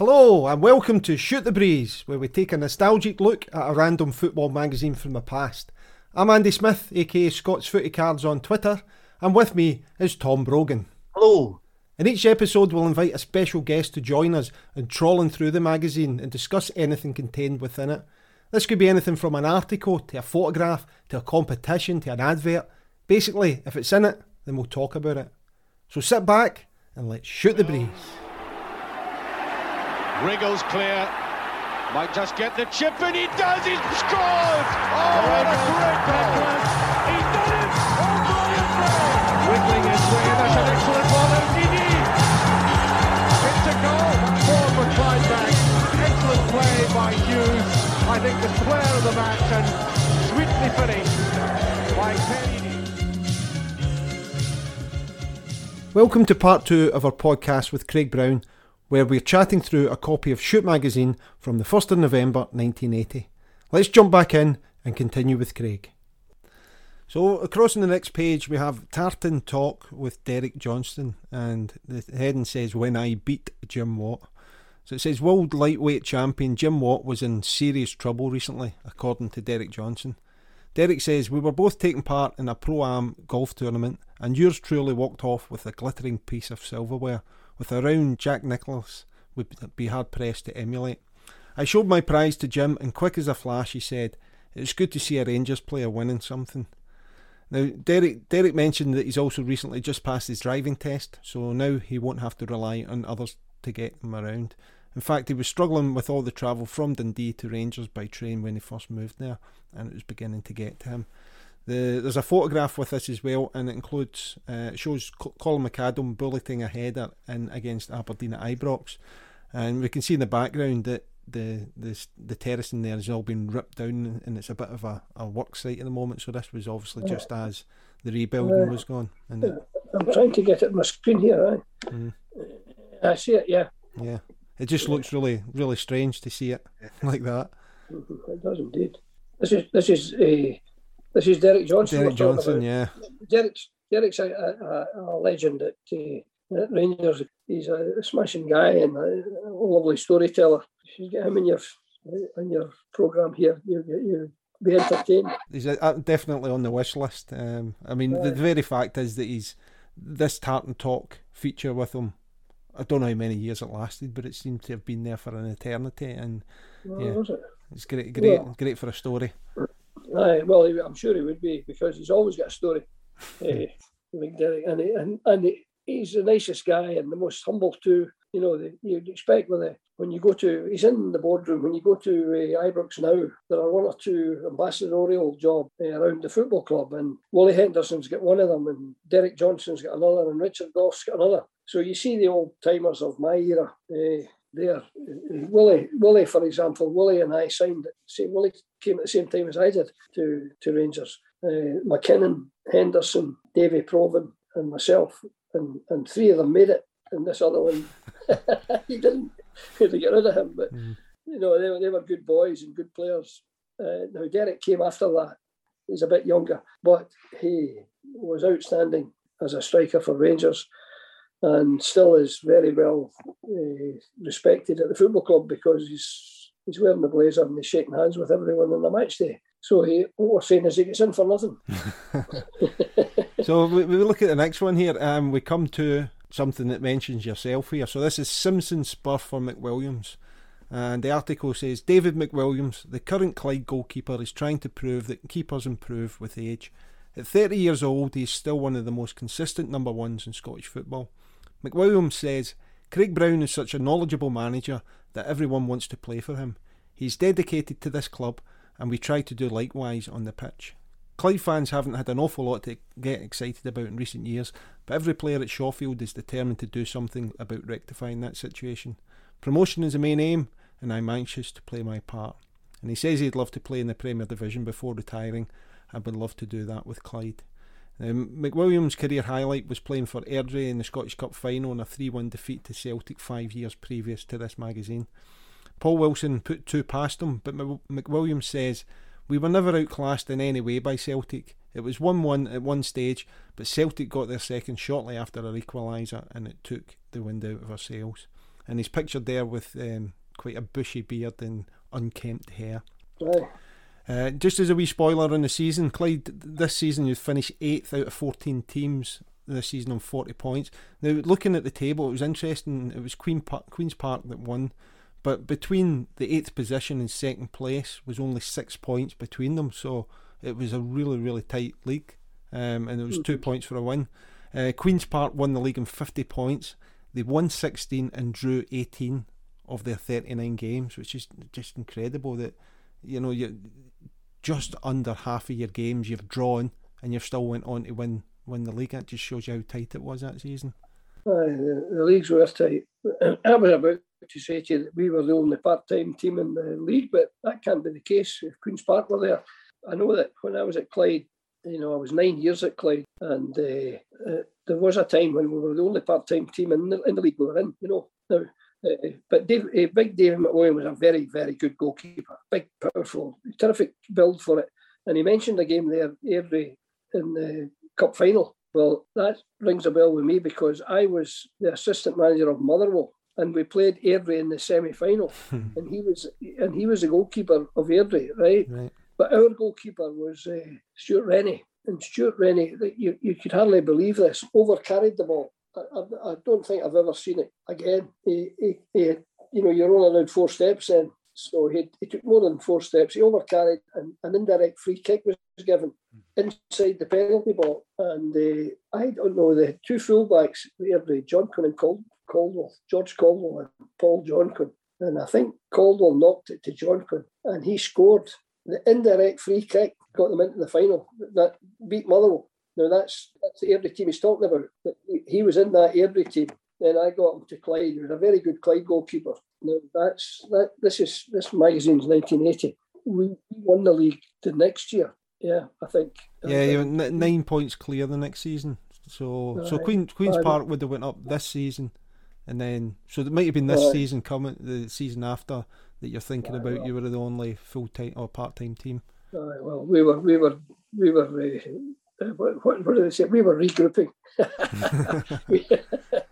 Hello, and welcome to Shoot the Breeze, where we take a nostalgic look at a random football magazine from the past. I'm Andy Smith, aka Scott's Footy Cards on Twitter, and with me is Tom Brogan. Hello. In each episode, we'll invite a special guest to join us in trawling through the magazine and discuss anything contained within it. This could be anything from an article to a photograph to a competition to an advert. Basically, if it's in it, then we'll talk about it. So sit back and let's shoot the breeze. Wriggles clear. Might just get the chip, and he does. He's scored. Oh, what a great tackle! He's done it. Oh, brilliant play. Wiggling his way. That's an excellent ball. And Didi. It's a goal. Four for Clydebank. Excellent play by Hughes. I think the player of the match and sweetly finished by Penny. Welcome to part two of our podcast with Craig Brown, where we're chatting through a copy of Shoot magazine from the 1st of November 1980. Let's jump back in and continue with Craig. So, across on the next page, we have Tartan Talk with Derek Johnstone, and the heading says, When I Beat Jim Watt. So it says, World Lightweight Champion Jim Watt was in serious trouble recently, according to Derek Johnstone. Derek says, We were both taking part in a pro am golf tournament, and yours truly walked off with a glittering piece of silverware, with a round Jack Nicklaus would be hard pressed to emulate. I showed my prize to Jim, and quick as a flash, he said, It's good to see a Rangers player winning something. Now, Derek, Derek mentioned that he's also recently just passed his driving test, so now he won't have to rely on others to get him around. In fact, he was struggling with all the travel from Dundee to Rangers by train when he first moved there, and it was beginning to get to him. The, there's a photograph with this as well, and it includes uh, shows Colin McAdam bulleting a header in against Aberdeen at Ibrox, and we can see in the background that the the the terrace in there has all been ripped down, and it's a bit of a, a work site at the moment. So this was obviously just as the rebuilding was gone. And I'm trying to get it on my screen here. Eh? Mm. I see it, yeah. yeah, it just looks really really strange to see it like that. It does indeed. This is this is uh, this is Derek Johnstone. Derek Johnstone, yeah, Derek's Derek's a, a, a legend at, uh, at Rangers. He's a smashing guy and a, a lovely storyteller. You should get him in your in your program here. You you be entertained. he's uh, definitely on the wish list. Um, I mean, the very fact is that he's this Tartan Talk feature with him. I don't know how many years it lasted, but it seemed to have been there for an eternity, and Oh, Yeah. it? it's great, great, Well- great for a story. Aye, well, I'm sure he would be because he's always got a story. eh, like Derek, and he, and and he, he's the nicest guy and the most humble too. You know, the, you'd expect with a, when you go to, he's in the boardroom. When you go to uh, Ibrox now, there are one or two ambassadorial job uh, around the football club, and Wally Henderson's got one of them, and Derek Johnstone's got another, and Richard Gough's got another. So you see the old timers of my era. Uh, there, Uh, Willie, Willie, for example, Willie and I signed. See, Willie came at the same time as I did to to Rangers. Uh, McKinnon, Henderson, Davy Provan, and myself, and and three of them made it, and this other one, he didn't. Had to get rid of him, but Mm. you know they were they were good boys and good players. Uh, now Derek came after that. He's a bit younger, but he was outstanding as a striker for Rangers and still is very well uh, respected at the football club because he's he's wearing the blazer and he's shaking hands with everyone on the match day. So he, what we're saying is he gets in for nothing. so we, we look at the next one here. Um, we come to something that mentions yourself here. So this is Simpson spur for McWilliams. And the article says David McWilliams, the current Clyde goalkeeper, is trying to prove that keepers improve with age. At 30 years old, he is still one of the most consistent number ones in Scottish football. McWilliams says Craig Brown is such a knowledgeable manager that everyone wants to play for him. He's dedicated to this club, and we try to do likewise on the pitch. Clyde fans haven't had an awful lot to get excited about in recent years, but every player at Shawfield is determined to do something about rectifying that situation. Promotion is the main aim, and I'm anxious to play my part. And he says he'd love to play in the Premier Division before retiring, and would love to do that with Clyde. Um, McWilliams' career highlight was playing for Airdrie in the Scottish Cup final in a 3 1 defeat to Celtic five years previous to this magazine. Paul Wilson put two past him, but Mc- McWilliams says, We were never outclassed in any way by Celtic. It was 1 1 at one stage, but Celtic got their second shortly after our equaliser and it took the wind out of our sails. and he's pictured there with um, quite a bushy beard and unkempt hair. Uh, just as a wee spoiler on the season, Clyde, this season you finished eighth out of 14 teams this season on 40 points. Now, looking at the table, it was interesting. It was Queen Park, Queen's Park that won, but between the eighth position and second place was only six points between them. So it was a really, really tight league, um, and it was two points for a win. Uh, Queen's Park won the league in 50 points. They won 16 and drew 18 of their 39 games, which is just incredible. That you know you just under half of your games you've drawn, and you've still went on to win win the league. That just shows you how tight it was that season. Aye, the, the leagues were tight. I was about to say to you that we were the only part-time team in the league, but that can't be the case. If Queens Park were there, I know that when I was at Clyde, you know, I was nine years at Clyde, and uh, uh, there was a time when we were the only part-time team in the, in the league we were in. You know, now, uh, but Dave, uh, Big David McWilliam was a very, very good goalkeeper. Big, powerful, terrific build for it. And he mentioned a game there, Airdrie, in the cup final. Well, that rings a bell with me because I was the assistant manager of Motherwell, and we played Airdrie in the semi-final, and he was and he was the goalkeeper of Airdrie, right? Right. But our goalkeeper was uh, Stuart Rennie, and Stuart Rennie, you, you could hardly believe this, overcarried the ball. I, I, don't think I've ever seen it again. He, he, he, you know, you're only allowed four steps in, so he, he took more than four steps. He overcarried, and an indirect free kick was given inside the penalty ball. And uh, I don't know, the two fullbacks, the John Quinn and Cal- Caldwell, George Caldwell and Paul Jonquin. And I think Caldwell knocked it to John Jonquin, and he scored the indirect free kick, got them into the final. That beat Motherwell. Now that's that's the Airdrie team he's talking about. But he- was in that Airdrie team. Then I got him to Clyde. He was a very good Clyde goalkeeper. Now that's that. This is this magazine's 1980. We we won the league the next year. Yeah, I think. Yeah, you n- nine points clear the next season. So so Queen Queens Aye. Park would have went up this season, and then so it might have been this Aye. season coming the season after that you're thinking about. well. You were the only full time or part time team. Aye, well, we were, we were, we were. Uh, what, what, what did they say? We were regrouping. we,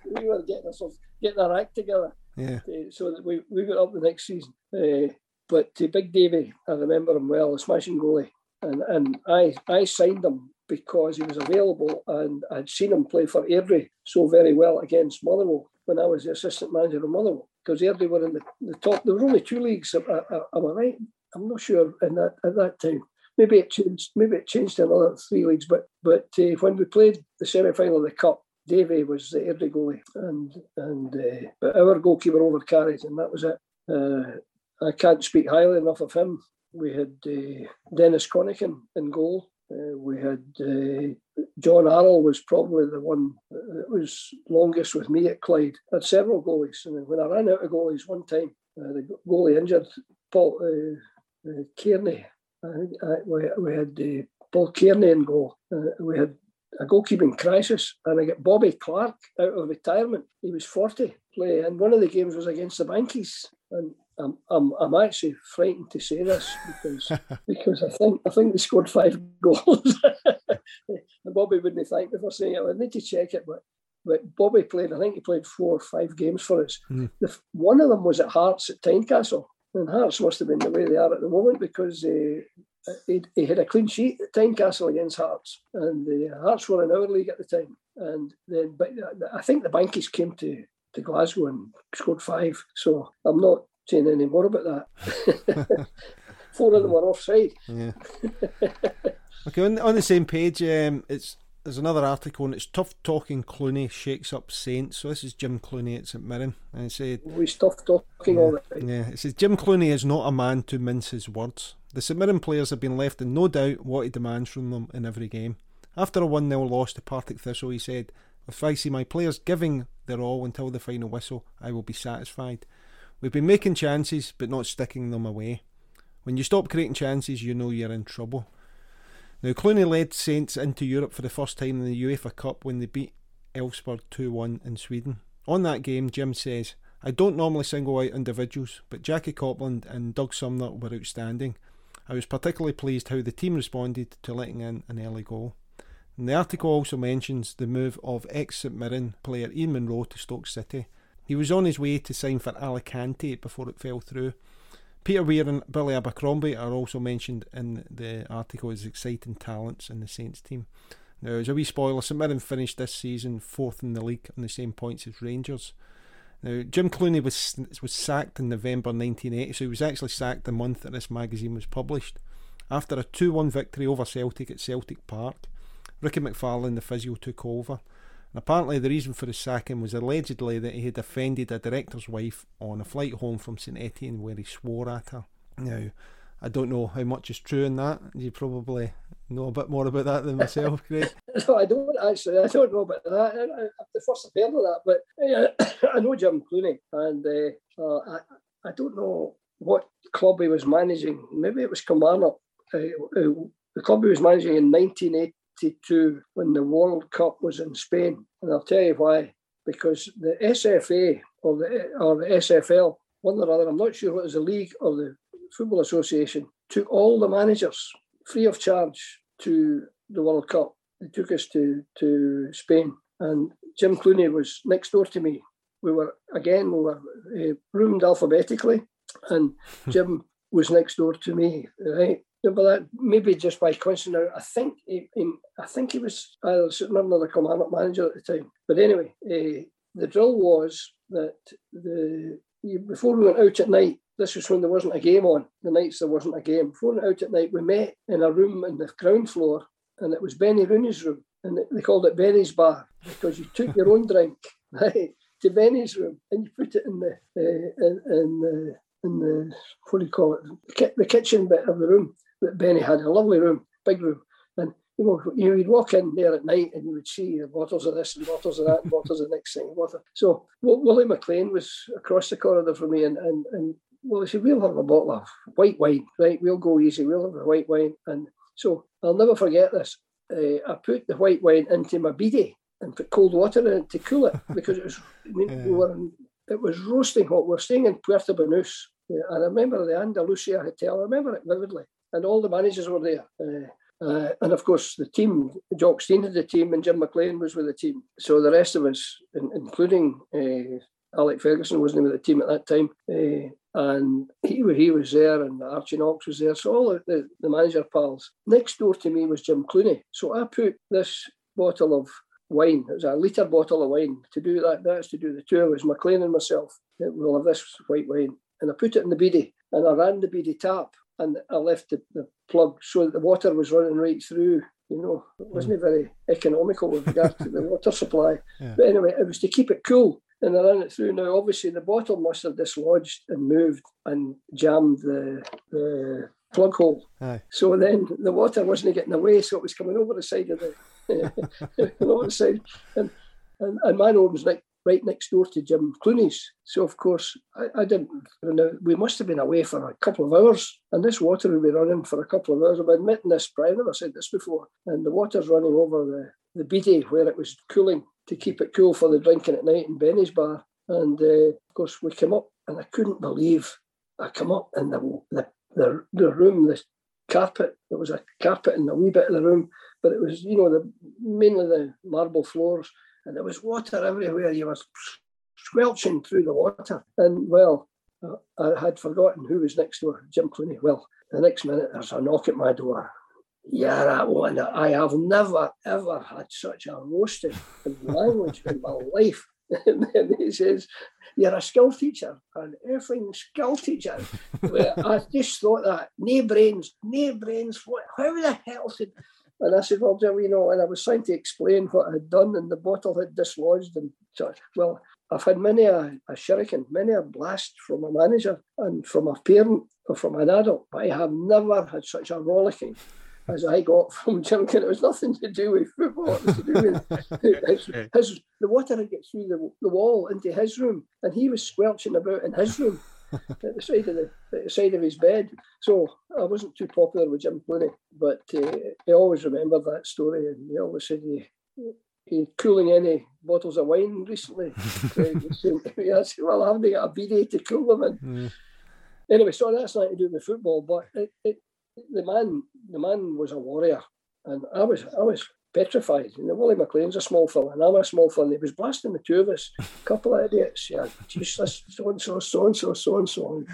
we were getting ourselves, getting our act together, Yeah, uh, so that we, we got up the next season. Uh, but uh, Big Davy, I remember him well, a smashing goalie, and and I I signed him because he was available, and I'd seen him play for Airdrie so very well against Motherwell when I was the assistant manager of Motherwell, because Airdrie were in the, the top. There were only two leagues. Am I, am I right? I'm not sure in that at that time. Maybe it changed. Maybe it changed another three leagues. But but uh, when we played the semi final of the cup, Davy was the Airdrie goalie, and and uh, but our goalkeeper overcarried, and that was it. Uh, I can't speak highly enough of him. We had uh, Dennis Connaghan in goal. Uh, we had uh, John Arrell was probably the one that was longest with me at Clyde. I had several goalies, and when I ran out of goalies one time, the goalie injured Paul uh, Kearney. I we, we had uh, Paul Kearney in goal. Uh, we had a goalkeeping crisis, and I got Bobby Clark out of retirement. He was 40 play, and one of the games was against the Bankies. And I'm, I'm, I'm actually frightened to say this because because I think I think they scored five goals. and Bobby wouldn't thank me for saying it. I need to check it, but but Bobby played. I think he played four or five games for us. Mm. The, one of them was at Hearts at Tynecastle, and Hearts must have been the way they are at the moment because uh, he, he had a clean sheet at Tynecastle against Hearts, and the Hearts were in our league at the time. And then, but I think the Bankies came to to Glasgow and scored five. So I'm not saying any more about that. Four of them were offside. yeah. okay, on, on the same page, um, it's there's another article and it's tough talking. Clunie shakes up Saints. So this is Jim Clunie at St Mirren, and it said. We stuffed talking all the time. Yeah, it says Jim Clunie is not a man to mince his words. The St Mirren players have been left in no doubt what he demands from them in every game. After a 1 0 loss to Partick Thistle, he said, If I see my players giving their all until the final whistle, I will be satisfied. We've been making chances, but not sticking them away. When you stop creating chances, you know you're in trouble. Now, Clunie led Saints into Europe for the first time in the UEFA Cup when they beat Elfsborg 2 1 in Sweden. On that game, Jim says, I don't normally single out individuals, but Jackie Copland and Doug Somner were outstanding. I was particularly pleased how the team responded to letting in an early goal. And the article also mentions the move of ex St Mirren player Ian Munro to Stoke City. He was on his way to sign for Alicante before it fell through. Peter Weir and Billy Abercrombie are also mentioned in the article as exciting talents in the Saints team. Now, as a wee spoiler, St Mirren finished this season fourth in the league on the same points as Rangers. Now, Jim Clunie was was sacked in November 1980, so he was actually sacked the month that this magazine was published. After a 2 1 victory over Celtic at Celtic Park, Ricky McFarlane, the physio, took over. And apparently, the reason for his sacking was allegedly that he had offended a director's wife on a flight home from St Etienne where he swore at her. Now, I don't know how much is true in that. You probably know a bit more about that than myself, Craig. no, I don't actually. I don't know about that. I, I, the first I've heard of that, but yeah, I know Jim Clunie, and uh, uh, I, I don't know what club he was managing. Maybe it was Kilmarnock. Uh, uh the club he was managing in 1982 when the World Cup was in Spain, and I'll tell you why. Because the SFA or the or the SFL, one or other, I'm not sure what is the league or the Football Association, took all the managers free of charge to the World Cup. They took us to, to Spain, and Jim Clunie was next door to me. We were again we were uh, roomed alphabetically, and Jim was next door to me. Right, but that maybe just by coincidence. I think he, he I think he was either sitting under the commandant manager at the time. But anyway, uh, the drill was that the before we went out at night, this was when there wasn't a game on. The nights there wasn't a game. Before we went out at night, we met in a room in the ground floor, and it was Benny Rooney's room, and they called it Benny's bar because you took your own drink right to Benny's room and you put it in the uh, in, in the in the what do you call it the kitchen bit of the room that Benny had a lovely room, big room, and you know, you would walk in there at night and you would see the bottles of this and bottles of that and bottles of the next thing. So Willie McLean was across the corridor from me and, and, and well, he said, we'll have a bottle of white wine, right? We'll go easy. We'll have a white wine. And so I'll never forget this. Uh, I put the white wine into my beady and put cold water in it to cool it because it was, I mean, yeah. we were in, it was roasting hot. We were staying in Puerto Banús. I remember the Andalusia Hotel. I remember it vividly. And all the managers were there. Uh, uh, and of course, the team, Jock Stein had the team, and Jim McLean was with the team. So the rest of us, in, including uh, Alec Ferguson, wasn't with the team at that time, uh, and he he was there, and Archie Knox was there. So all the, the manager pals. Next door to me was Jim Clunie. So I put this bottle of wine. It was a litre bottle of wine. To do that, that's to do the of us, McLean and myself. We'll have this white wine. And I put it in the beady, and I ran the beady tap and I left the, the plug so that the water was running right through. You know, it wasn't mm. very economical with regard to the water supply. Yeah. But anyway, it was to keep it cool. And I ran it through. Now, obviously, the bottle must have dislodged and moved and jammed the, the plug hole. Aye. So then the water wasn't getting away, so it was coming over the side of the, over the side. And, and, and my nose was like right next door to Jim Clunie's. So of course I, I didn't. we must have been away for a couple of hours, and this water would be running for a couple of hours. I'm admitting this, but I've never said this before. And the water's running over the the beady where it was cooling to keep it cool for the drinking at night in Benny's bar. And uh, of course we came up, and I couldn't believe I come up and the the the, the room, the carpet. There was a carpet in a wee bit of the room, but it was you know the mainly the marble floors and there was water everywhere. You were squelching through the water. And well, I had forgotten who was next door, Jim Clunie. Well, the next minute there's a knock at my door. Yeah, that one. I have never ever had such a roasting language in my life. and then he says, You're a skill teacher, an effing skill teacher. I just thought that, no brains, no brains. What, how the hell did and I said, well, you know, and I was trying to explain what I had done, and the bottle had dislodged. And so, well, I've had many a, a shuriken, many a blast from a manager and from a parent or from an adult, but I have never had such a rollicking as I got from Jim It was nothing to do with football. It was to do with his, his, the water had got through the, the wall into his room, and he was squelching about in his room at the side of the, the, side of his bed. So I wasn't too popular with Jim Clunie, but uh, he always remembered that story, and he always said he he cooling any bottles of wine recently. yeah, I said, well, I haven't got a beady to cool them in. Mm. Anyway, so that's nothing to do with football, but it, it, the man the man was a warrior, and I was I was petrified. You know, Willie McLean's a small fella, and I'm a small fella. And he was blasting the two of us, a couple of idiots. Yeah, Jesus, so and so, so and so, so and so.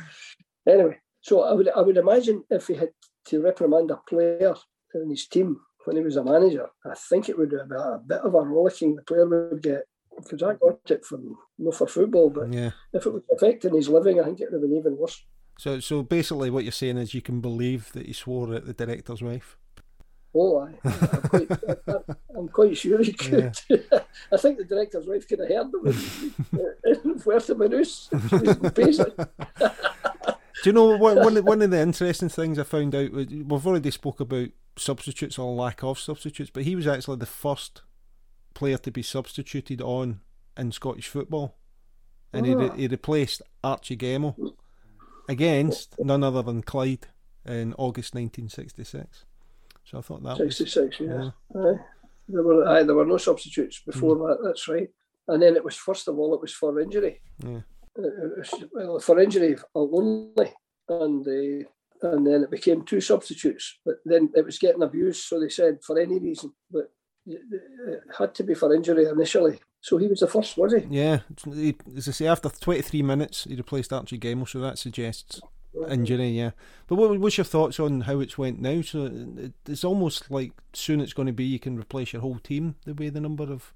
Anyway, so I would I would imagine if he had to reprimand a player in his team when he was a manager, I think it would be a bit of a rollicking the player would get because I got it from not for football, but Yeah. if it was affecting his living, I think it would have been even worse. So, so basically, what you're saying is you can believe that he swore at the director's wife. Oh, I, I'm, quite, I'm quite sure he could. I think the director's wife could have heard them in Puerto Banús. She was basic. Do you know what, one of- one of the interesting things I found out? We've already spoke about substitutes or lack of substitutes, but he was actually the first player to be substituted on in Scottish football, and he, re- Ah. he replaced Archie Gemmill against none other than Clyde in August 1966. So I thought that was 66, yeah. Aye. There were aye, there were no substitutes before that, that's right. And then it was, first of all, it was for injury. Yeah. Was, well, for injury only. And uh, and then it became two substitutes. But then it was getting abused, so they said for any reason. But it had to be for injury initially. So he was the first, was he? Yeah, as I say, after 23 minutes, he replaced Archie Gemmill, so that suggests injury, yeah. But what, what's your thoughts on how it's went now? So it, it's almost like soon it's going to be you can replace your whole team the way the number of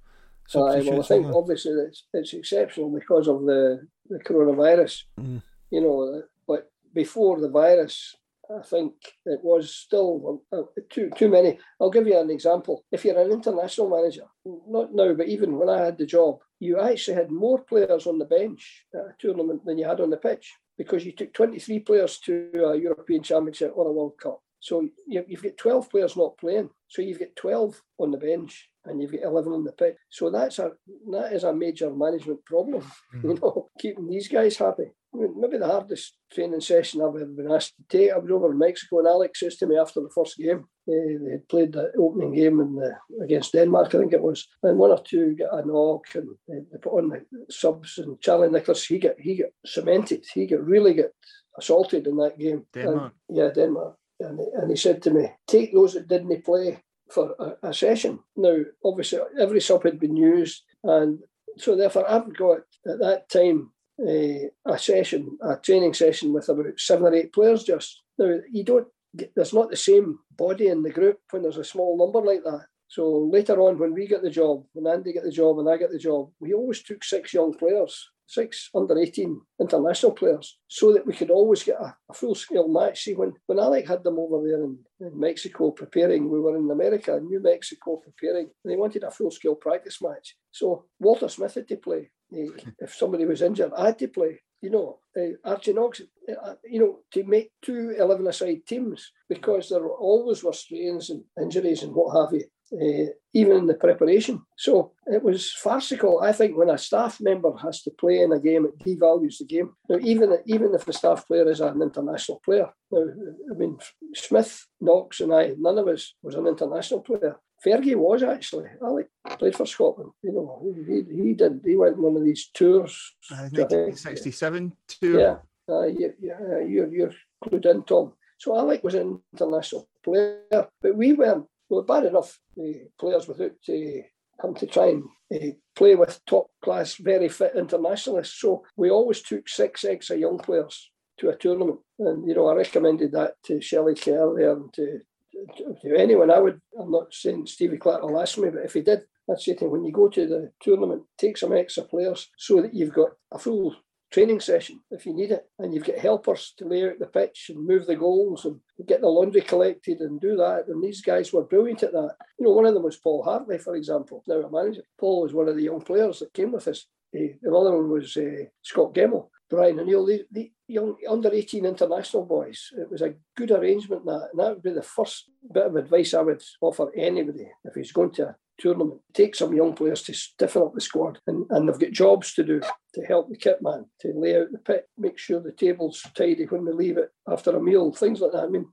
Aye, well, I think are. obviously it's, it's exceptional because of the, the coronavirus. Mm. You know, but before the virus, I think it was still uh, too too many. I'll give you an example. If you're an international manager, not now, but even when I had the job, you actually had more players on the bench at a tournament than you had on the pitch because you took 23 players to a European Championship or a World Cup. So you- you've got 12 players not playing. So you've got 12 on the bench and you've got 11 on the pitch. So that's a that is a major management problem, you know, keeping these guys happy. I mean, maybe the hardest training session I've ever been asked to take. I was over in Mexico and Alex says to me after the first game, uh, they had played the opening game in the, against Denmark, I think it was, and one or two got a knock and they, they put on the subs and Charlie Nicholas, he got he got cemented. He got really got assaulted in that game. Denmark. And- yeah, Denmark. And, he- and he said to me, take those that didn't play for a, a session. Now, obviously, every sub had been used, and so therefore, I've got at that time a, a session, a training session with about seven or eight players. Just now, you don't. There's not the same body in the group when there's a small number like that. So later on, when we get the job, when Andy get the job and I get the job, we always took six young players, six under 18 international players, so that we could always get a, a full scale match. See, when, when Alec had them over there in, in Mexico preparing, we were in America, New Mexico preparing, and they wanted a full scale practice match. So Walter Smith had to play. Eh, If somebody was injured, I had to play. You know, uh, Archie Knox, uh, you know, to make two 11 aside teams because there always were strains and injuries and what have you uh, even in the preparation. So it was farcical. I think when a staff member has to play in a game, it devalues the game. Now, even even if the staff player is an international player. Now, I mean, Smith, Knox, and I, none of us was an international player. Fergie was actually. Alec played for Scotland. You know, he, he did. He went on one of these tours. Uh, I think, 1967 tour. yeah, uh, you, yeah, you're, you're clued in, Tom. So Alec was an international player, but we weren't. We were bad enough uh, players without uh, having to try and uh, play with top class, very fit internationalists. So we always took six extra young players to a tournament, and you know I recommended that to Shelley Kerr there and to, to, anyone. I would. I'm not saying Stevie Clarke will ask me, but if he did, I'd say to him when you go to the tournament, take some extra players so that you've got a full training session if you need it, and you've got helpers to lay out the pitch and move the goals and get the laundry collected and do that. And these guys were brilliant at that. You know, one of them was Paul Hartley, for example, now a manager. Paul was one of the young players that came with us. Another one was uh, Scot Gemmill. Brian O'Neill, the, the young under 18 international boys. It was a good arrangement that, and that would be the first bit of advice I would offer anybody if he's going to a tournament. Take some young players to stiffen up the squad, and, and they've got jobs to do to help the kit man, to lay out the pit, make sure the table's tidy when we leave it after a meal, things like that. I mean,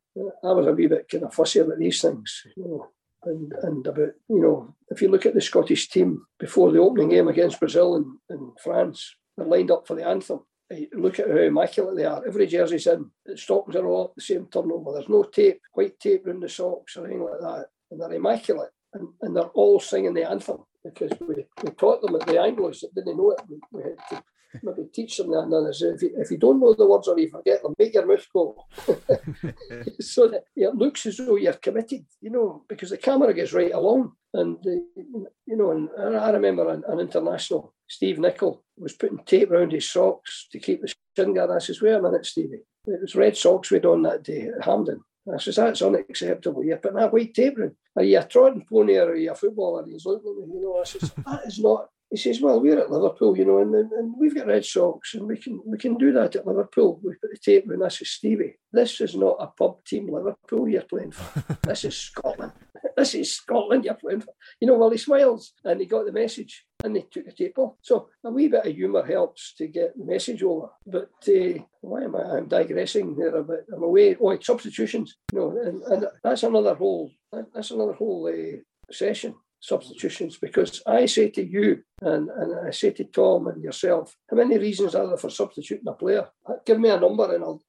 I was a wee bit kind of fussy about these things, you know. And, and about, you know, if you look at the Scottish team before the opening game against Brazil and, and France, they're lined up for the anthem. Hey, Look at how immaculate they are. Every jersey's in. The stockings are all the same turnover. There's no tape, white tape around the socks or anything like that. And they're immaculate. and, and they're all singing the anthem because we, we taught them at the Anglos that didn't know it. We, we had to maybe teach them that. And if you, if you don't know the words or you forget them, make your mouth go. so that it looks as though you're committed, you know, because the camera gets right along. And, uh, you know, and I remember an, an, international, Steve Nicol, was putting tape around his socks to keep the shin guard. I says, wait a minute, Stevie. It was red socks we'd on that day at Hampden. I says, that's unacceptable. You're putting that white tape around. Are you a trotting pony or are you a footballer? He's looking at me, you know, I says, that is not he says, "Well, we're at Liverpool, you know, and, and we've got red socks, and we can we can do that at Liverpool. We put the tape and I says, Stevie, this is not a pub team Liverpool you're playing for. this is Scotland. This is Scotland you're playing for. You know, well, he smiles and he got the message and they took the tape off. So a wee bit of humour helps to get the message over. But uh, why am I? I'm digressing there a bit. I'm away. Oh, substitutions. You know, and, and that's another whole. That's another whole uh, session substitutions because I say to you and, and I say to Tom and yourself, how many reasons are there for substituting a player? Give me a number and I'll,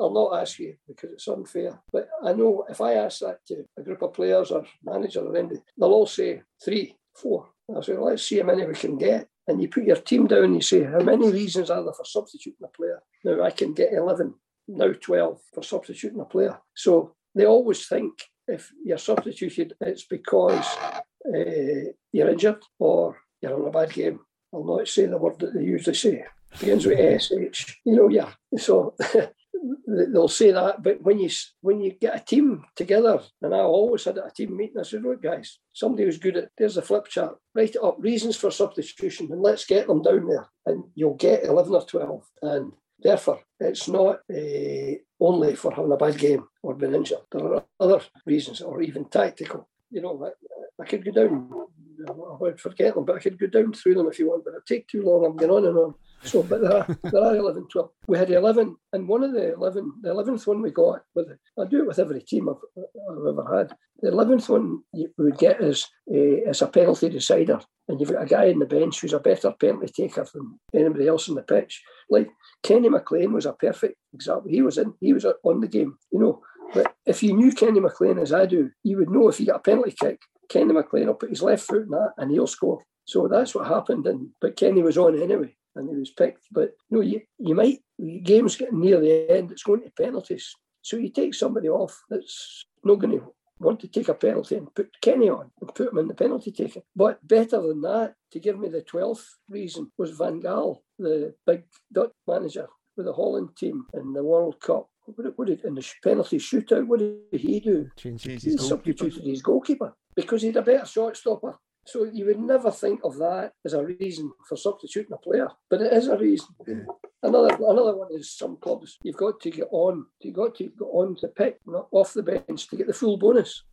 I'll not ask you because it's unfair. But I know if I ask that to a group of players or manager or anything, they'll all say three, four. I say, let's see how many we can get. And you put your team down and you say, how many reasons are there for substituting a player? Now I can get 11, now 12 for substituting a player. So they always think if you're substituted, it's because uh, you're injured or you're on a bad game. I'll not say the word that they usually say. It begins with SH. You know, yeah. So they'll say that, but when you when you get a team together, and I always had a team meeting, I said, "Look, guys, somebody who's good at there's a flip chart. Write it up, reasons for substitution, and let's get them down there, and you'll get eleven or twelve. And therefore, it's not uh, only for having a bad game or being injured. There are other reasons, or even tactical. You know, I could go down. I would forget them, but I could go down through them if you want. But it'd take too long. I'm going on and on. So, but there are, there are 11, 12. We had 11, and one of the 11, the 11th one we got, with I do it with every team I've, I've ever had. The 11th one we would get is, uh, is a penalty decider. And you've got a guy in the bench who's a better penalty taker than anybody else on the pitch. Like Kenny McLean was a perfect example. He was in, he was on the game, you know. But if you knew Kenny McLean as I do, you would know if he got a penalty kick, Kenny McLean will put his left foot in that and he'll score. So that's what happened. And but Kenny was on anyway and he was picked. But you know, you, you might games getting near the end, it's going to penalties. So you take somebody off that's not going to want to take a penalty and put Kenny on and put him in the penalty taker. But better than that, to give me the 12th reason, was Van Gaal, the big Dutch manager with the Holland team in the World Cup. What did, what did in the penalty shootout? What did he do? Change he substituted his goalkeeper because he's a better shortstopper. So you would never think of that as a reason for substituting a player, but it is a reason. Another another one is some clubs you've got to get on. You've got to get on to pick, not off the bench to get the full bonus.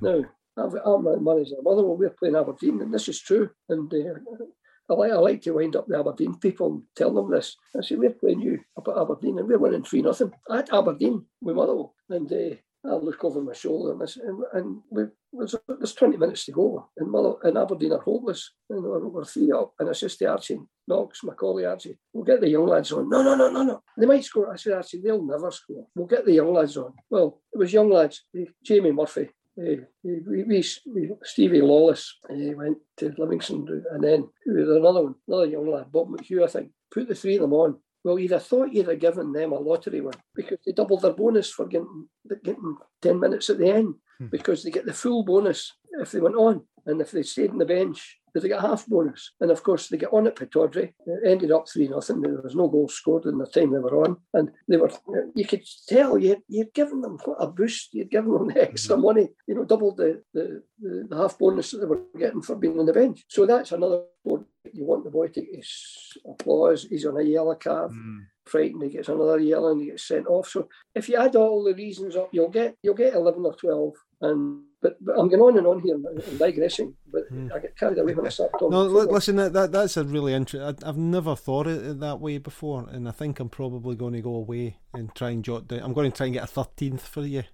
now, I'm a manager. Motherwell, we're playing Aberdeen, and this is true. And uh, I like, I like to wind up the Aberdeen people and tell them this. I say, we're playing you up at Aberdeen and we're winning 3 nothing at Aberdeen with Motherwell. And uh, I look over my shoulder and, and, and we, there's, there's 20 minutes to go, and, Mother, and Aberdeen are hopeless. And we're, we're three up, and I says to Archie, Knox, Macaulay, Archie, we'll get the young lads on. No, no, no, no, no. They might score. I said, Archie, they'll never score. We'll get the young lads on. Well, it was young lads. Jamie Murphy, uh, we, we, we, Stevie Lawless uh, went to Livingston, and then was another one, another young lad, Bob McHugh, I think. Put the three of them on. Well, you'd have thought you'd have given them a lottery win because they doubled their bonus for getting, getting 10 minutes at the end hmm. because they get the full bonus if they went on. And if they stayed on the bench, they got half bonus. And of course, they get on at Pittodrie. It ended up 3 nothing. There was no goal scored in the time they were on. And they were, you could tell you, you'd given them a boost. You'd given them the extra mm-hmm. money, you know, doubled the, the, the, the half bonus that they were getting for being on the bench. So that's another board. You want the boy to get his applause. He's on a yellow card. Mm frightened, he gets another yellow and he gets sent off. So if you add all the reasons up, you'll get you'll get eleven or twelve. And but, but I'm going on and on here and digressing, but mm. I get carried away when I start talking. No, listen, that, that that's a really interesting. I've never thought it that way before, and I think I'm probably going to go away and try and jot down. I'm going to try and get a thirteenth for you.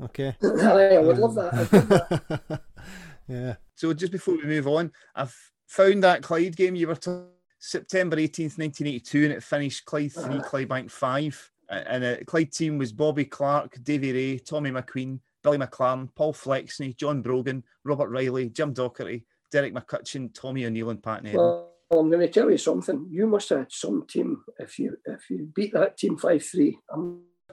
Okay. I would love that. Love that. yeah. So just before we move on, I've found that Clyde game you were talking September 18th, 1982, and it finished Clyde 3, uh-huh. Clydebank 5. And the Clyde team was Bobby Clark, Davy Ray, Tommy McQueen, Billy McLaren, Paul Flexney, John Brogan, Robert Riley, Jim Docherty, Derek McCutcheon, Tommy O'Neill, and Pat Nevin. Well, I'm going to tell you something. You must have some team if you if you beat that team five three.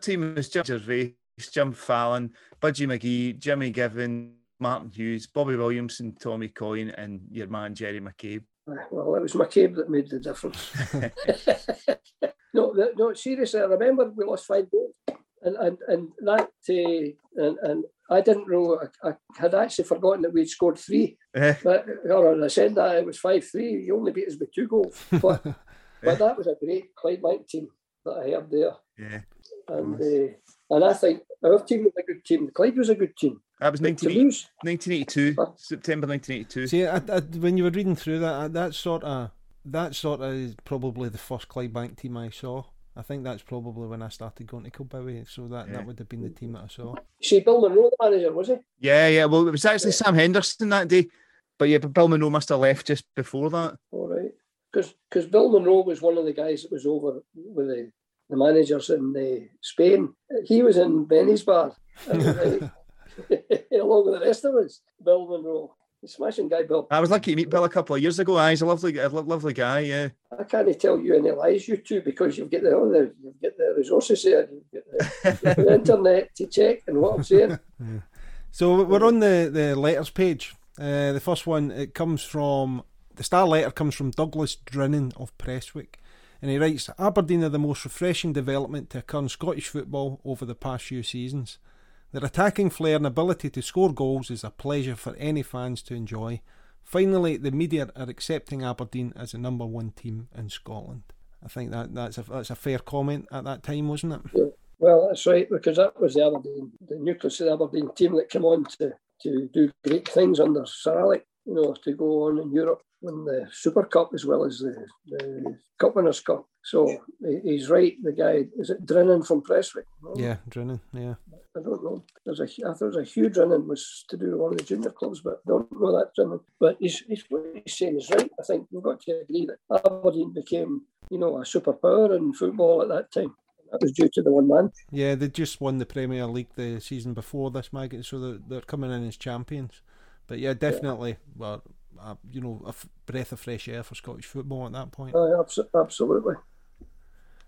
Team was Jim Gervais, Jim Fallon, Budgie McGee, Jimmy Given, Martin Hughes, Bobby Williamson, Tommy Coyne, and your man Gerry McCabe. Well, it was McCabe that made the difference. no, no, seriously, I remember we lost five goals, and and and that uh, and and I didn't know. I, I, had actually forgotten that we'd scored three. Eh. but or I said that it was five three. You only beat us by two goals, but but that was a great Clydebank team that I had there. Yeah, and uh, and I think our team was a good team. Clyde was a good team. That was To 19, lose, 1982, September 1982. See, I, I, when you were reading through that, that sort of that sort of is probably the first Clydebank team I saw. I think that's probably when I started going to Kilbowie, so that, Yeah. that would have been the team that I saw. see, Bill Munro, the manager, was he? Yeah, yeah. Well, it was actually Sam Henderson that day, but yeah, but Bill Munro must have left just before that. All right, because Bill Munro was one of the guys that was over with the, the managers in uh, Spain. He was in Benny's bar, uh, along with the rest of us. Bill Munro, smashing guy. Bill, I was lucky to meet Bill a couple of years ago. Aye, he's a lovely, a lo- lovely guy. Yeah, I can't tell you any lies, you two, because you've got the all the you've got the resources there, you've got the, the internet to check and what I'm saying. So we're on the, the letters page. Uh, the first one it comes from the star letter comes from Douglas Drinnan of Prestwick, and he writes Aberdeen are the most refreshing development to occur in Scottish football over the past few seasons. Their attacking flair and ability to score goals is a pleasure for any fans to enjoy. Finally, the media are accepting Aberdeen as the number one team in Scotland. I think that that's a that's a fair comment at that time, wasn't it? Well, that's right, because that was the Aberdeen, the nucleus of the Aberdeen team that came on to, to do great things under Sir Alec, you know, to go on in Europe, win the Super Cup as well as the, the Cup Winners' Cup. So he- he's right, the guy, is it Drinnan from Prestwick? No, Yeah, Drinnan. Yeah. I don't know. There's a, I thought there was a huge Drinnan was to do with one of the junior clubs, but I don't know that Drinnan. But he's, he's, what he's saying is right. I think we've got to agree that Aberdeen became, you know, a superpower in football at that time. That was due to the one man. Yeah, they just won the Premier League the season before this, Maggot, so they're, they're coming in as champions. But yeah, definitely, well, uh, you know, a f- breath of fresh air for Scottish football at that point. Abso- absolutely.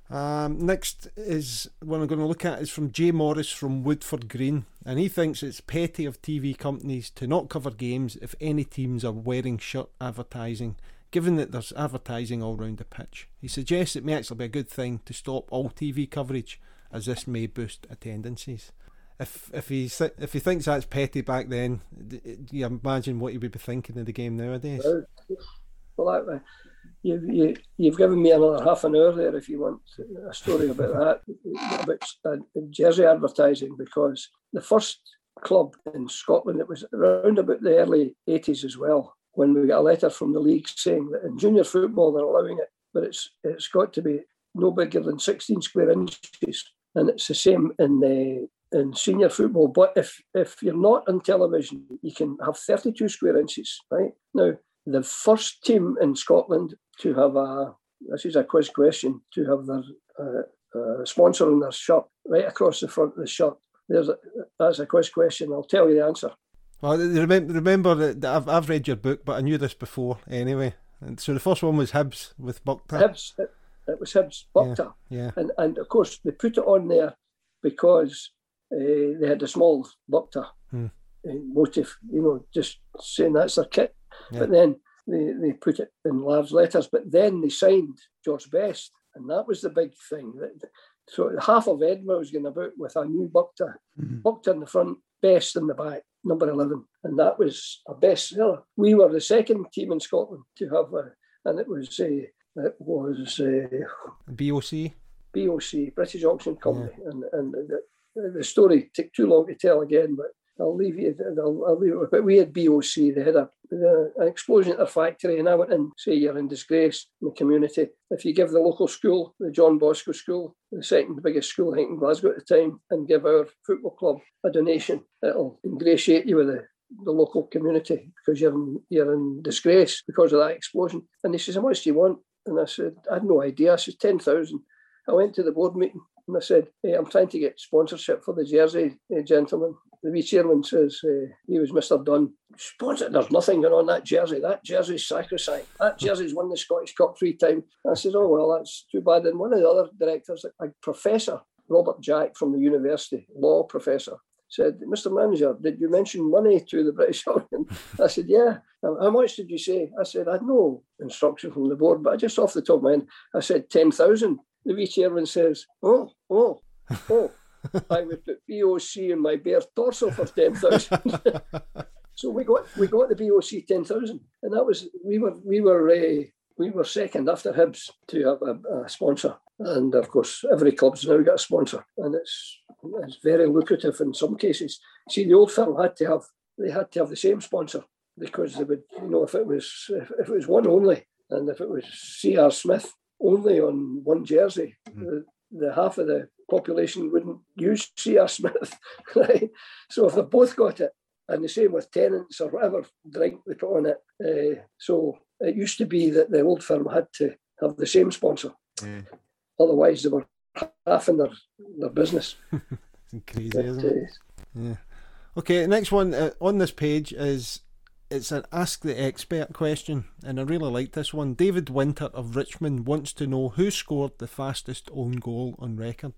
Um, next is one I'm going to look at is from Jay Morris from Woodford Green, and he thinks it's petty of TV companies to not cover games if any teams are wearing shirt advertising, given that there's advertising all round the pitch. He suggests it may actually be a good thing to stop all TV coverage, as this may boost attendances. If if he if he thinks that's petty back then, do you imagine what he would be thinking of the game nowadays? Well, that, you, you, you've given me another half an hour there if you want a story about that, about uh, jersey advertising, because the first club in Scotland, it was around about the early 80s as well, when we got a letter from the league saying that in junior football they're allowing it, but it's it's got to be no bigger than 16 square inches. And it's the same in the in senior football. But if if you're not on television, you can have 32 square inches, right? Now, the first team in Scotland to have a this is a quiz question to have their uh, uh, sponsor on their shirt right across the front of the shirt. There's a, that's a quiz question. I'll tell you the answer. Well, remember, remember that I've, I've read your book, but I knew this before anyway. And so the first one was Hibs with Bukta. Hibs. It, it was Hibs. Bukta. Yeah, And and of course they put it on there because uh, they had a small Hmm. uh, motive. You know, just saying that's their kit. Yeah. But then they, they put it in large letters. But then they signed George Best, and that was the big thing. That- So half of Edinburgh was going about with a new Bukta, Bukta in the front, Best in the back, number eleven, and that was a bestseller. We were the second team in Scotland to have a, and it was uh, it was. Uh, BOC. BOC, British Oxygen Company, and and the, story took too long to tell again, but I'll leave you. I'll, I'll leave it. But we had BOC. They had a, an explosion at their factory, and I went in. Say you're in disgrace in the community. If you give the local school, the John Bosco School, the second biggest school I think in Glasgow at the time, and give our football club a donation, it'll ingratiate you with the the local community because you're in, you're in disgrace because of that explosion. And he says, How much do you want? And I said, I had no idea. I said, 10,000. I went to the board meeting and I said, hey, I'm trying to get sponsorship for the jersey, eh, gentlemen. the wee chairman says uh, he was Mr. Dunn. Sponsor, there's nothing on that jersey. That jersey's sacrosanct. That jersey's won the Scottish Cup three times. I said, oh, well, that's too bad. And one of the other directors, a professor, Robert Jack from the university, law professor, said, Mr. Manager, did you mention money to the British Orient? I said, yeah. How much did you say? I said, I had no instruction from the board, but I just off the top of my head, I said 10,000. The wee chairman says, oh, oh, oh. I would put BOC in my bare torso for 10,000. so we got we got the BOC 10,000 and that was, we were, we were, uh, we were second after Hibs to have a, a sponsor. And of course, every club's now got a sponsor, and it's it's very lucrative in some cases. See, the old firm had to have they had to have the same sponsor because they would, you know, if it was if, if it was one only, and if it was C.R. Smith only on one jersey, mm. the, the half of the population wouldn't use C.R. Smith, right? So if they both got it, and the same with Tennents or whatever drink they put on it, uh, so it used to be that the old firm had to have the same sponsor. Otherwise, they were half in their, their business. it's crazy, but, isn't it? Uh, yeah. Okay, next one uh, on this page is it's an ask the expert question, and I really like this one. David Winter of Richmond wants to know who scored the fastest own goal on record.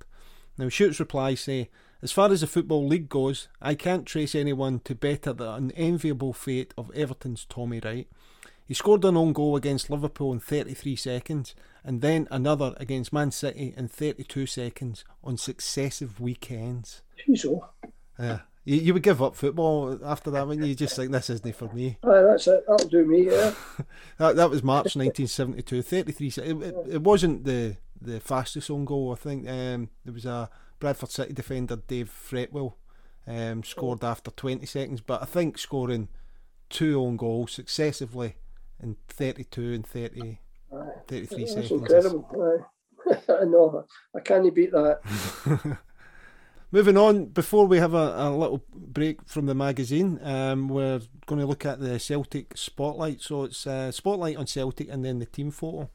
Now, Shoot's reply say, as far as the Football League goes, I can't trace anyone to better the unenviable fate of Everton's Tommy Wright. He scored an own goal against Liverpool in 33 seconds and then another against Man City in 32 seconds on successive weekends. So. Yeah. Uh, You, you would give up football after that, wouldn't you? You just think this isn't for me. Aye, that's it. That'll do me, yeah. that, that was March 1972. 33 it, it, it, wasn't the, the fastest own goal, I think. Um, there was a Bradford City defender, Dave Fretwell, um, scored after 20 seconds, but I think scoring two own goals successively in 32 and 30, 33 That's seconds. incredible. I know, I can't beat that. Moving on, before we have a, a little break from the magazine, um, we're going to look at the Celtic spotlight. So it's uh, spotlight on Celtic and then the team photo.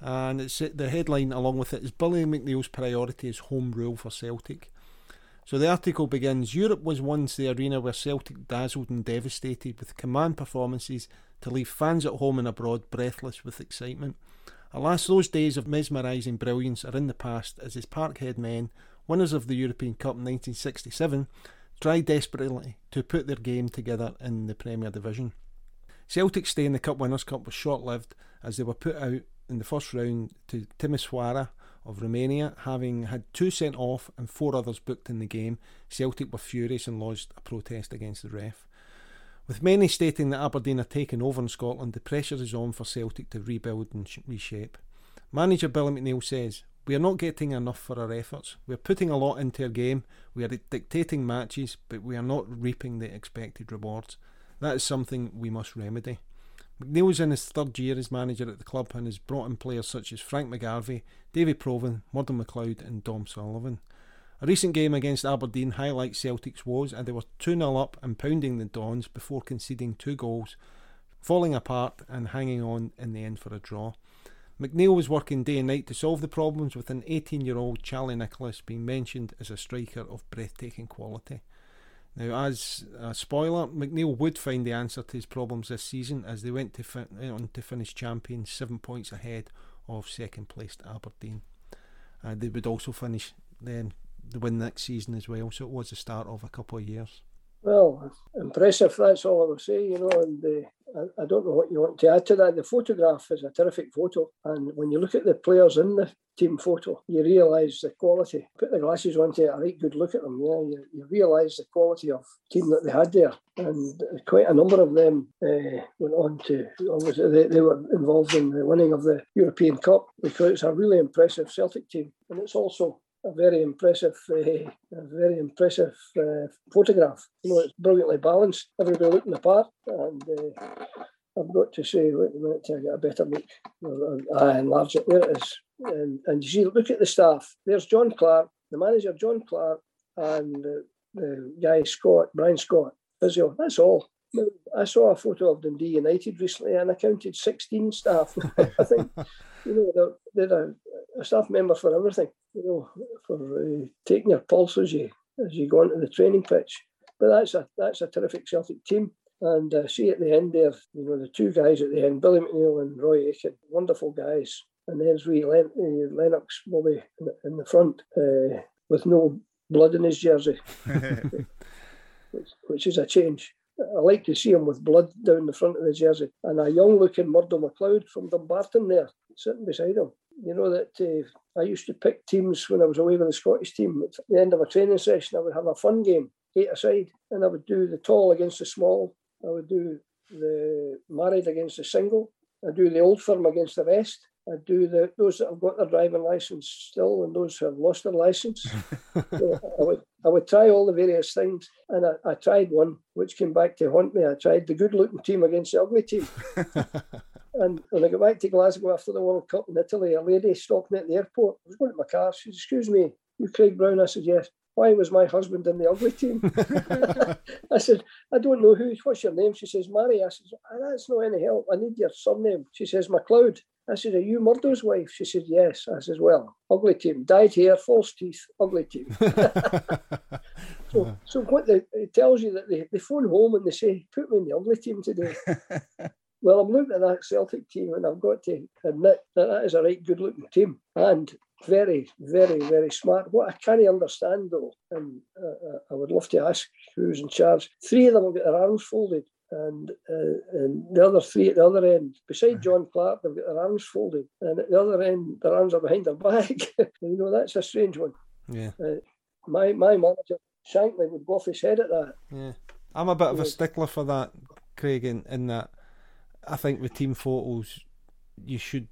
And it's the headline along with it is Billy McNeill's priority is home rule for Celtic. So the article begins Europe was once the arena where Celtic dazzled and devastated with command performances to leave fans at home and abroad breathless with excitement. Alas, those days of mesmerising brilliance are in the past as his Parkhead men, winners of the European Cup in 1967, try desperately to put their game together in the Premier Division. Celtic's stay in the Cup Winners' Cup was short lived as they were put out in the first round to Timisoara of Romania, having had two sent off and four others booked in the game. Celtic were furious and lodged a protest against the ref. With many stating that Aberdeen are taking over in Scotland, the pressure is on for Celtic to rebuild and reshape. Manager Billy McNeill says, We are not getting enough for our efforts. We are putting a lot into our game. We are dictating matches, but we are not reaping the expected rewards. That is something we must remedy. McNeill's in his third year as manager at the club and has brought in players such as Frank McGarvey, Davy Provan, Murdo McLeod, and Dom Sullivan. A recent game against Aberdeen highlights Celtic's woes, and they were 2 0 up and pounding the Dons before conceding two goals, falling apart and hanging on in the end for a draw. McNeill was working day and night to solve the problems, with an 18 year old Charlie Nicholas being mentioned as a striker of breathtaking quality. Now, as a spoiler, McNeill would find the answer to his problems this season as they went to fin- on to finish champions, seven points ahead of second placed Aberdeen. Uh, they would also finish then the win next season as well, so it was the start of a couple of years. Well, impressive. That's all I will say. You know, and uh, I, I, don't know what you want to add to that. The photograph is a terrific photo, and when you look at the players in the team photo, you realise the quality. Put the glasses on to a right good look at them. Yeah, you, you realise the quality of team that they had there, and quite a number of them uh, went on to. They, they were involved in the winning of the European Cup because it's a really impressive Celtic team, and it's also a very impressive, uh, a very impressive uh, photograph. You know, it's brilliantly balanced. Everybody looking apart, and uh, I've got to say, wait a minute till I get a better look. I enlarge it. There it is. And, and you see, look at the staff. There's John Clark, the manager, John Clark, and the guy Scott, Brian Scott, physio. That's all. I saw a photo of Dundee United recently, and I counted 16 staff. I think you know they're, they're a, a staff member for everything you know, for uh, taking your pulse as you as you go onto the training pitch. but that's a that's a terrific Celtic team. And uh, see at the end there, you know, the two guys at the end, Billy McNeill and Roy Aitken, wonderful guys. And there's wee Len- uh, Lennox Bobby in the, in the front uh, with no blood in his jersey, which, which is a change. I like to see him with blood down the front of the jersey, and a young-looking Murdo McLeod from Dumbarton there sitting beside him. You know that uh, I used to pick teams when I was away with the Scottish team. At the end of a training session, I would have a fun game, eight aside, and I would do the tall against the small. I would do the married against the single. I do the old firm against the rest. I do the those that have got their driving license still, and those who have lost their license. so I would I would try all the various things, and I, I, tried one which came back to haunt me. I tried the good-looking team against the ugly team. and when I got back to Glasgow after the World Cup in Italy, a lady stopped me at the airport. I was going to my car. She said, "Excuse me, you Craig Brown?" I said, "Yes." Why was my husband in the ugly team? I said, I don't know who. What's your name? She says, Mary. I said, ah, that's not any help. I need your surname. She says, McLeod. I said, Are you Murdo's wife? She said, Yes. I says, Well, ugly team, dyed hair, false teeth, ugly team. so, so what the, it tells you that they, they phone home and they say, Put me in the ugly team today. Well, I'm looking at that Celtic team and I've got to admit that that is a right good looking team and very, very, very smart. What I can't understand though, and uh, I would love to ask who's in charge, three of them have got their arms folded and uh, and the other three at the other end, beside John Clark, they've got their arms folded, and at the other end, their arms are behind their back. you know, that's a strange one. Yeah. Uh, my my manager Shankly would go off his head at that. Yeah, I'm a bit of a stickler for that, Craig. In, in that, I think with team photos, you should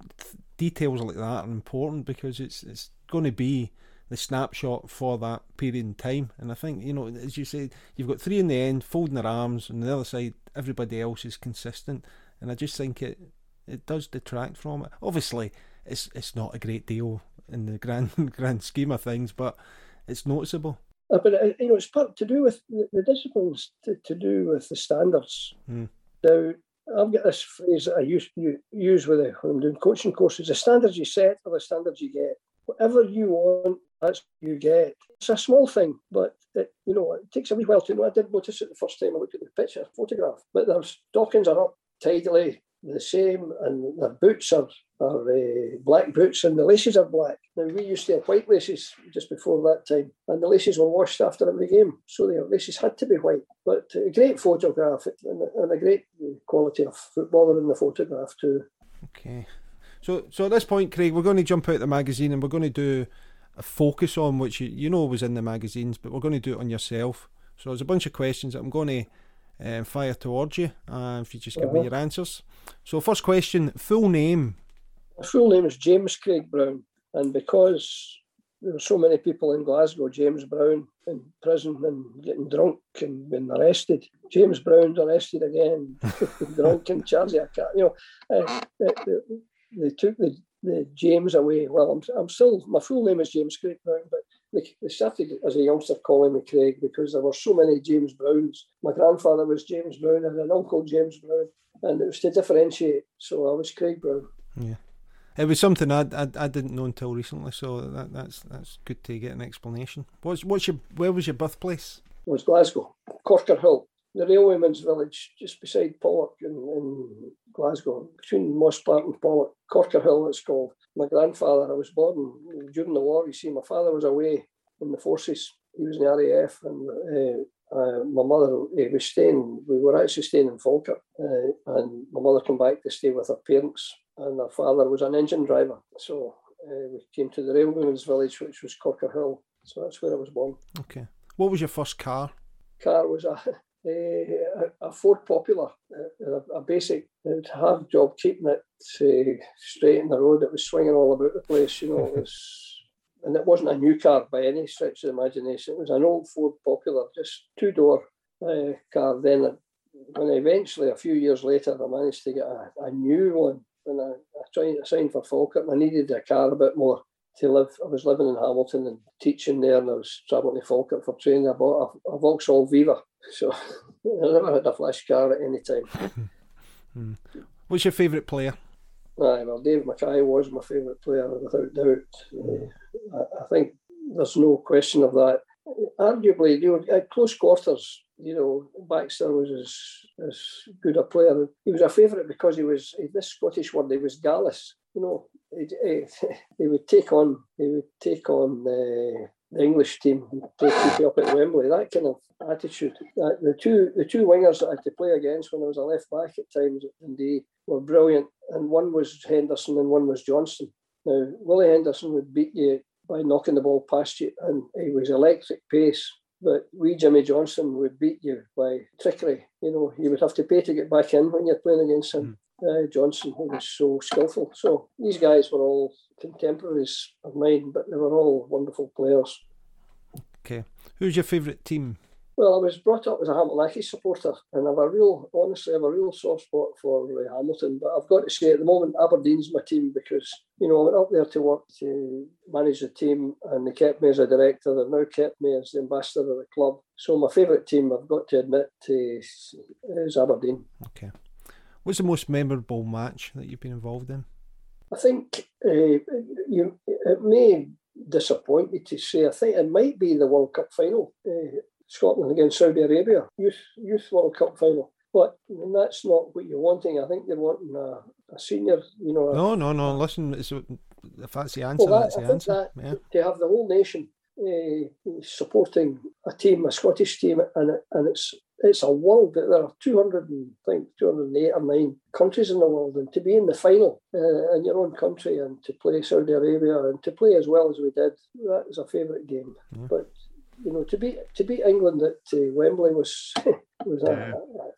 details like that are important because it's it's going to be the snapshot for that period in time. And I think, you know, as you say, you've got three in the end folding their arms, and the other side, everybody else is consistent. And I just think it it does detract from it. Obviously, it's it's not a great deal in the grand grand scheme of things, but it's noticeable. Uh, but uh, you know, it's part to do with the, the disciplines, to, to do with the standards. Mm. Now, I've got this phrase that I use use with it when I'm doing coaching courses: the standards you set are the standards you get. Whatever you want that's you get. It's a small thing, but it, you know it takes a wee while to know. I did notice it the first time I looked at the picture photograph, but their stockings are up tidily the same, and their boots are are uh, black boots, and the laces are black. Now we used to have white laces just before that time, and the laces were washed after every game, so the laces had to be white. But a great photograph and, and a great quality of footballer in the photograph too. Okay. So, so at this point, Craig, we're going to jump out the magazine and we're going to do a focus on, which you, you know was in the magazines, but we're going to do it on yourself. So there's a bunch of questions that I'm going to uh, fire towards you, uh, if you just give uh-huh. me your answers. So first question, full name. My full name is James Craig Brown, and because there were so many people in Glasgow, James Brown in prison and getting drunk and being arrested. James Brown's arrested again, drunk and charged. You know, uh, they, they, took the the James away. Well, I'm, I'm still, my full name is James Craig Brown, but they, started as a youngster calling me Craig because there were so many James Browns. My grandfather was James Brown and an uncle James Brown, and it was to differentiate. So I was Craig Brown. Yeah. It was something I, I, I didn't know until recently, so that, that's that's good to get an explanation. What's what's your where was your birthplace? It was Glasgow, Corkerhill the railwayman's village just beside Pollok in, in Glasgow, between Mosspark and Pollok, Corkerhill it's called. My grandfather, I was born during the war, you see, my father was away in the forces, he was in the RAF, and uh, uh, my mother uh, was staying, we were actually staying in Falkirk, uh, and my mother came back to stay with her parents, and her father was an engine driver. So uh, we came to the railwayman's village, which was Corkerhill. So that's where I was born. Okay. What was your first car? Car was a a, Ford Popular, uh, a, basic to have job keeping it uh, straight in the road. It was swinging all about the place, you know. It was, and it wasn't a new car by any stretch of the imagination. It was an old Ford Popular, just two door uh, car. Then, when eventually a few years later, I managed to get a, a new one. When I, I tried to sign for Falkirk, I needed a car a bit more to live. I was living in Hamilton and teaching there, and I was travelling to Falkirk for training. I bought a, a Vauxhall Viva, so I never had a flash car at any time. What's your favourite player? Aye, well, Dave Mackay was my favourite player without doubt. Uh, I, I, think there's no question of that. Arguably, you know, at close quarters, you know, Baxter was as, as good a player. He was a favourite because he was, this Scottish word, he was gallus. You know, he, he, he would take on, he would take on uh, the English team and play keep up at Wembley. That kind of attitude. The two the two wingers that I had to play against when I was a left back at times at they were brilliant, and one was Henderson and one was Johnstone. Now Willie Henderson would beat you by knocking the ball past you, and he was electric pace. But we Jimmy Johnstone would beat you by trickery. You know, you would have to pay to get back in when you're playing against him. Mm. Uh, Johnstone, who was so skillful. So these guys were all contemporaries of mine, but they were all wonderful players. Okay. Who's your favourite team? Well, I was brought up as a Hamilton supporter, and I have a real, honestly, I have a real soft spot for uh, Hamilton. But I've got to say, at the moment, Aberdeen's my team because you know I went up there to work to manage the team, and they kept me as a director. They've now kept me as the ambassador of the club. So my favourite team, I've got to admit, is, is Aberdeen. Okay. What's the most memorable match that you've been involved in? I think uh, you it may disappoint you to say. I think it might be the World Cup final, uh, Scotland against Saudi Arabia, youth youth World Cup final. But that's not what you're wanting. I think you're wanting a, a senior, you know. A, no, no, no. Listen, if that's the answer, well, that, that's the answer. That, yeah. To have the whole nation uh, supporting a team, a Scottish team, and and it's it's a world that there are 200 and, I think 208 or 9 countries in the world and to be in the final uh, in your own country and to play Saudi Arabia and to play as well as we did that is a favourite game mm. but you know to beat to beat England at uh, Wembley was was yeah.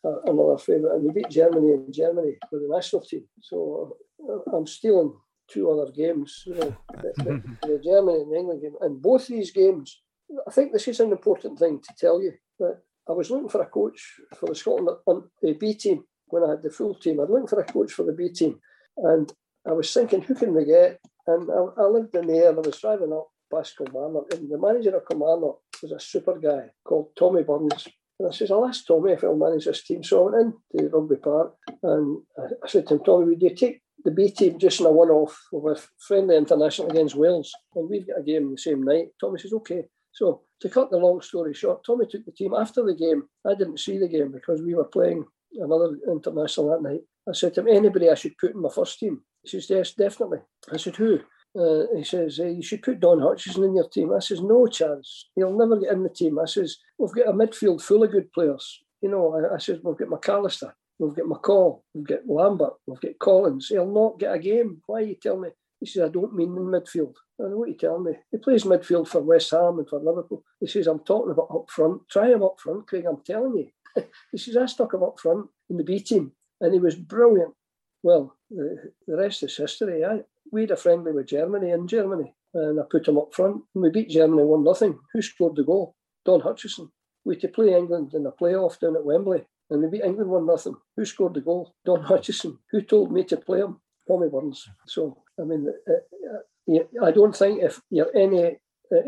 a, a, another favourite and we beat Germany in Germany with the national team so uh, I'm stealing two other games you know the, the Germany and England game and both these games I think this is an important thing to tell you that I was looking for a coach for the Scotland on the B team when I had the full team. I was looking for a coach for the B team, and I was thinking, who can we get? And I, I lived in there, and I was driving up past Kilmarnock, and the manager of Kilmarnock was a super guy called Tommy Burns. And I says, I'll ask Tommy if he'll manage this team. So I went into Rugby Park and I said to him, Tommy, would you take the B team just in a one off with friendly international against Wales? And we've got a game the same night. Tommy says, okay. So to cut the long story short, Tommy took the team after the game. I didn't see the game because we were playing another international that night. I said to him, anybody I should put in my first team? He says, yes, definitely. I said, who? Uh, he says, hey, you should put Don Hutchison in your team. I says, no chance. He'll never get in the team. I says, we've got a midfield full of good players. You know, I, I says, we've got McAllister, we've got McCall, we've got Lambert, we've got Collins. He'll not get a game. Why you tell me? He says, I don't mean in midfield. I know what you tell me. He plays midfield for West Ham and for Liverpool. He says, I'm talking about up front. Try him up front, Craig, I'm telling you. he says, I stuck him up front in the B team and he was brilliant. Well, the, the rest is history. I, we had a friendly with Germany in Germany and I put him up front and we beat Germany 1 nothing. Who scored the goal? Don Hutchison. We had to play England in a playoff down at Wembley and we beat England 1 nothing. Who scored the goal? Don Hutchison. Who told me to play him? Tommy Burns. So, I mean, uh, uh, I don't think if you're any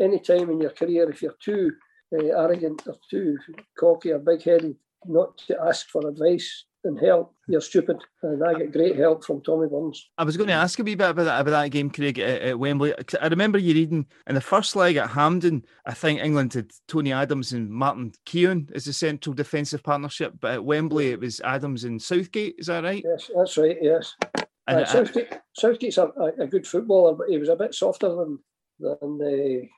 any time in your career, if you're too uh, arrogant or too cocky or big headed, not to ask for advice and help, you're stupid. And I get great help from Tommy Burns. I was going to ask a wee bit about that, about that game, Craig, at, at Wembley. I remember you reading in the first leg at Hampden, I think England had Tony Adams and Martin Keown as the central defensive partnership, but at Wembley it was Adams and Southgate, is that right? Yes, that's right, yes. Uh, Southgate, Southgate's a, a, good footballer, but he was a bit softer than than the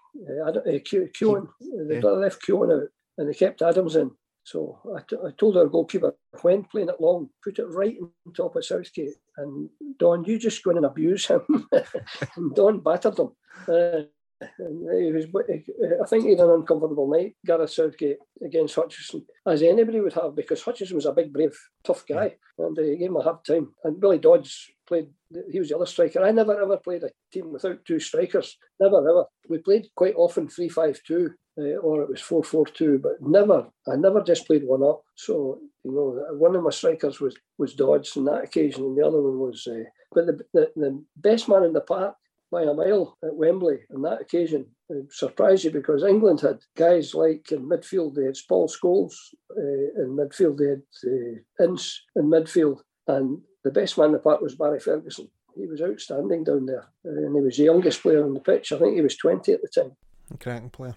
uh, uh, Keown. They yeah. left Keown out and they kept Adams in. So I, t- I told our goalkeeper when playing it long, put it right on top of Southgate. And Don, you just go in and abuse him. and Don battered him. Uh, he was, I think he had an uncomfortable night, Gareth Southgate against Hutchison, as anybody would have, because Hutchison was a big, brave, tough guy, and uh, he gave him a hard time. And Billy Dodds played, he was the other striker. I never ever played a team without two strikers, never ever. We played quite often 3 5 2. Uh, or it was 4-4-2, but never, I never just played one up. So, you know, one of my strikers was was Dodds on that occasion, and the other one was, uh, but the, the, the best man in the park by a mile at Wembley on that occasion. It surprised you because England had guys like in midfield, they had Paul Scholes uh, in midfield, they had uh, Ince in midfield, and the best man in the park was Barry Ferguson. He was outstanding down there, uh, and he was the youngest player on the pitch. I think he was 20 at the time. Cracking player.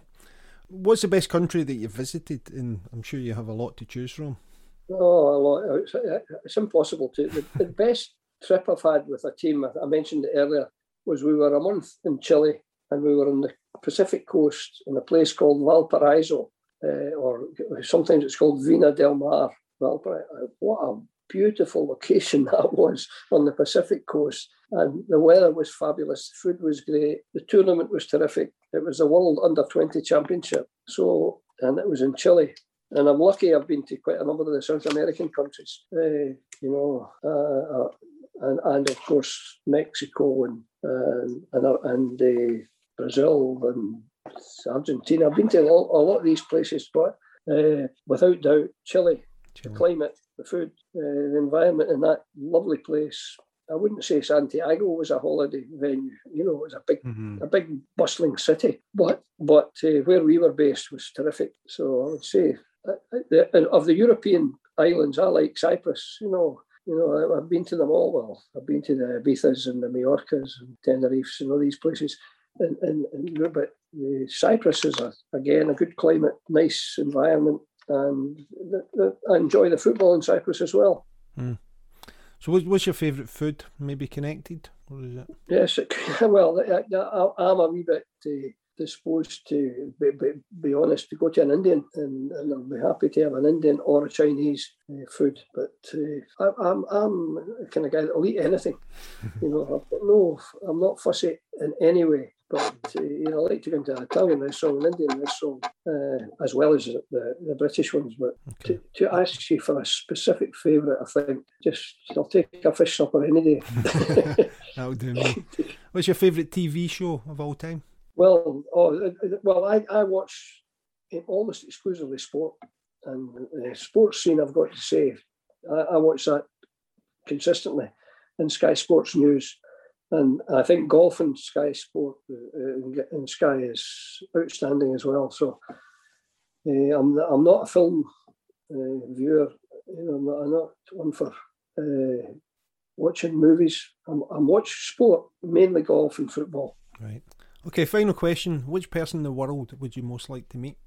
What's the best country that you've visited? And I'm sure you have a lot to choose from. Oh, a lot. It's, it's impossible to. The, the best trip I've had with a team, I mentioned it earlier, was we were a month in Chile and we were on the Pacific coast in a place called Valparaiso, uh, or sometimes it's called Vina del Mar. Valparaiso. What a beautiful location that was on the Pacific coast. And the weather was fabulous, the food was great, the tournament was terrific. It was the World Under 20 Championship. So, and it was in Chile. And I'm lucky I've been to quite a number of the South American countries, uh, you know, uh, uh and, and of course Mexico and and and, uh, Brazil and Argentina. I've been to a lot, a lot of these places, but uh, without doubt, Chile, Chile, the climate, the food, uh, the environment in that lovely place. I wouldn't say Santiago was a holiday venue. You know, it was a big, mm-hmm. a big bustling city. But but uh, where we were based was terrific. So I would say uh, uh, the, of the European islands, I like Cyprus. You know, you know, I've been to them all. Well, I've been to the Ibizas and the Majorcas and Tenerife's and all these places. And, and, and but Cyprus is a, again a good climate, nice environment, and the, the, I enjoy the football in Cyprus as well. Mm. So, what's your favourite food? Maybe connected, or is it? Yes, well, I, am a wee bit uh, disposed to be, be, be, honest to go to an Indian, and, and I'll be happy to have an Indian or a Chinese uh, food. But uh, I, am I'm, I'm kind of guy that'll eat anything. you know, no, I'm not fussy in any way. But uh, you know, I like to go into an Italian restaurant, an Indian restaurant, uh, as well as the, the British ones. But okay. to, to ask you for a specific favourite, I think just I'll take a fish supper any day. That'll do me. What's your favourite TV show of all time? Well, oh, uh, uh, well, I, I watch almost exclusively sport, and the sports scene. I've got to say, I, I watch that consistently in Sky Sports News, and I think golf and Sky Sport uh, and Sky is outstanding as well. So uh, I'm I'm not a film uh, viewer. You know, I'm not, I'm not one for uh, watching movies. I'm, I'm watching sport, mainly golf and football. Right. Okay, final question. Which person in the world would you most like to meet?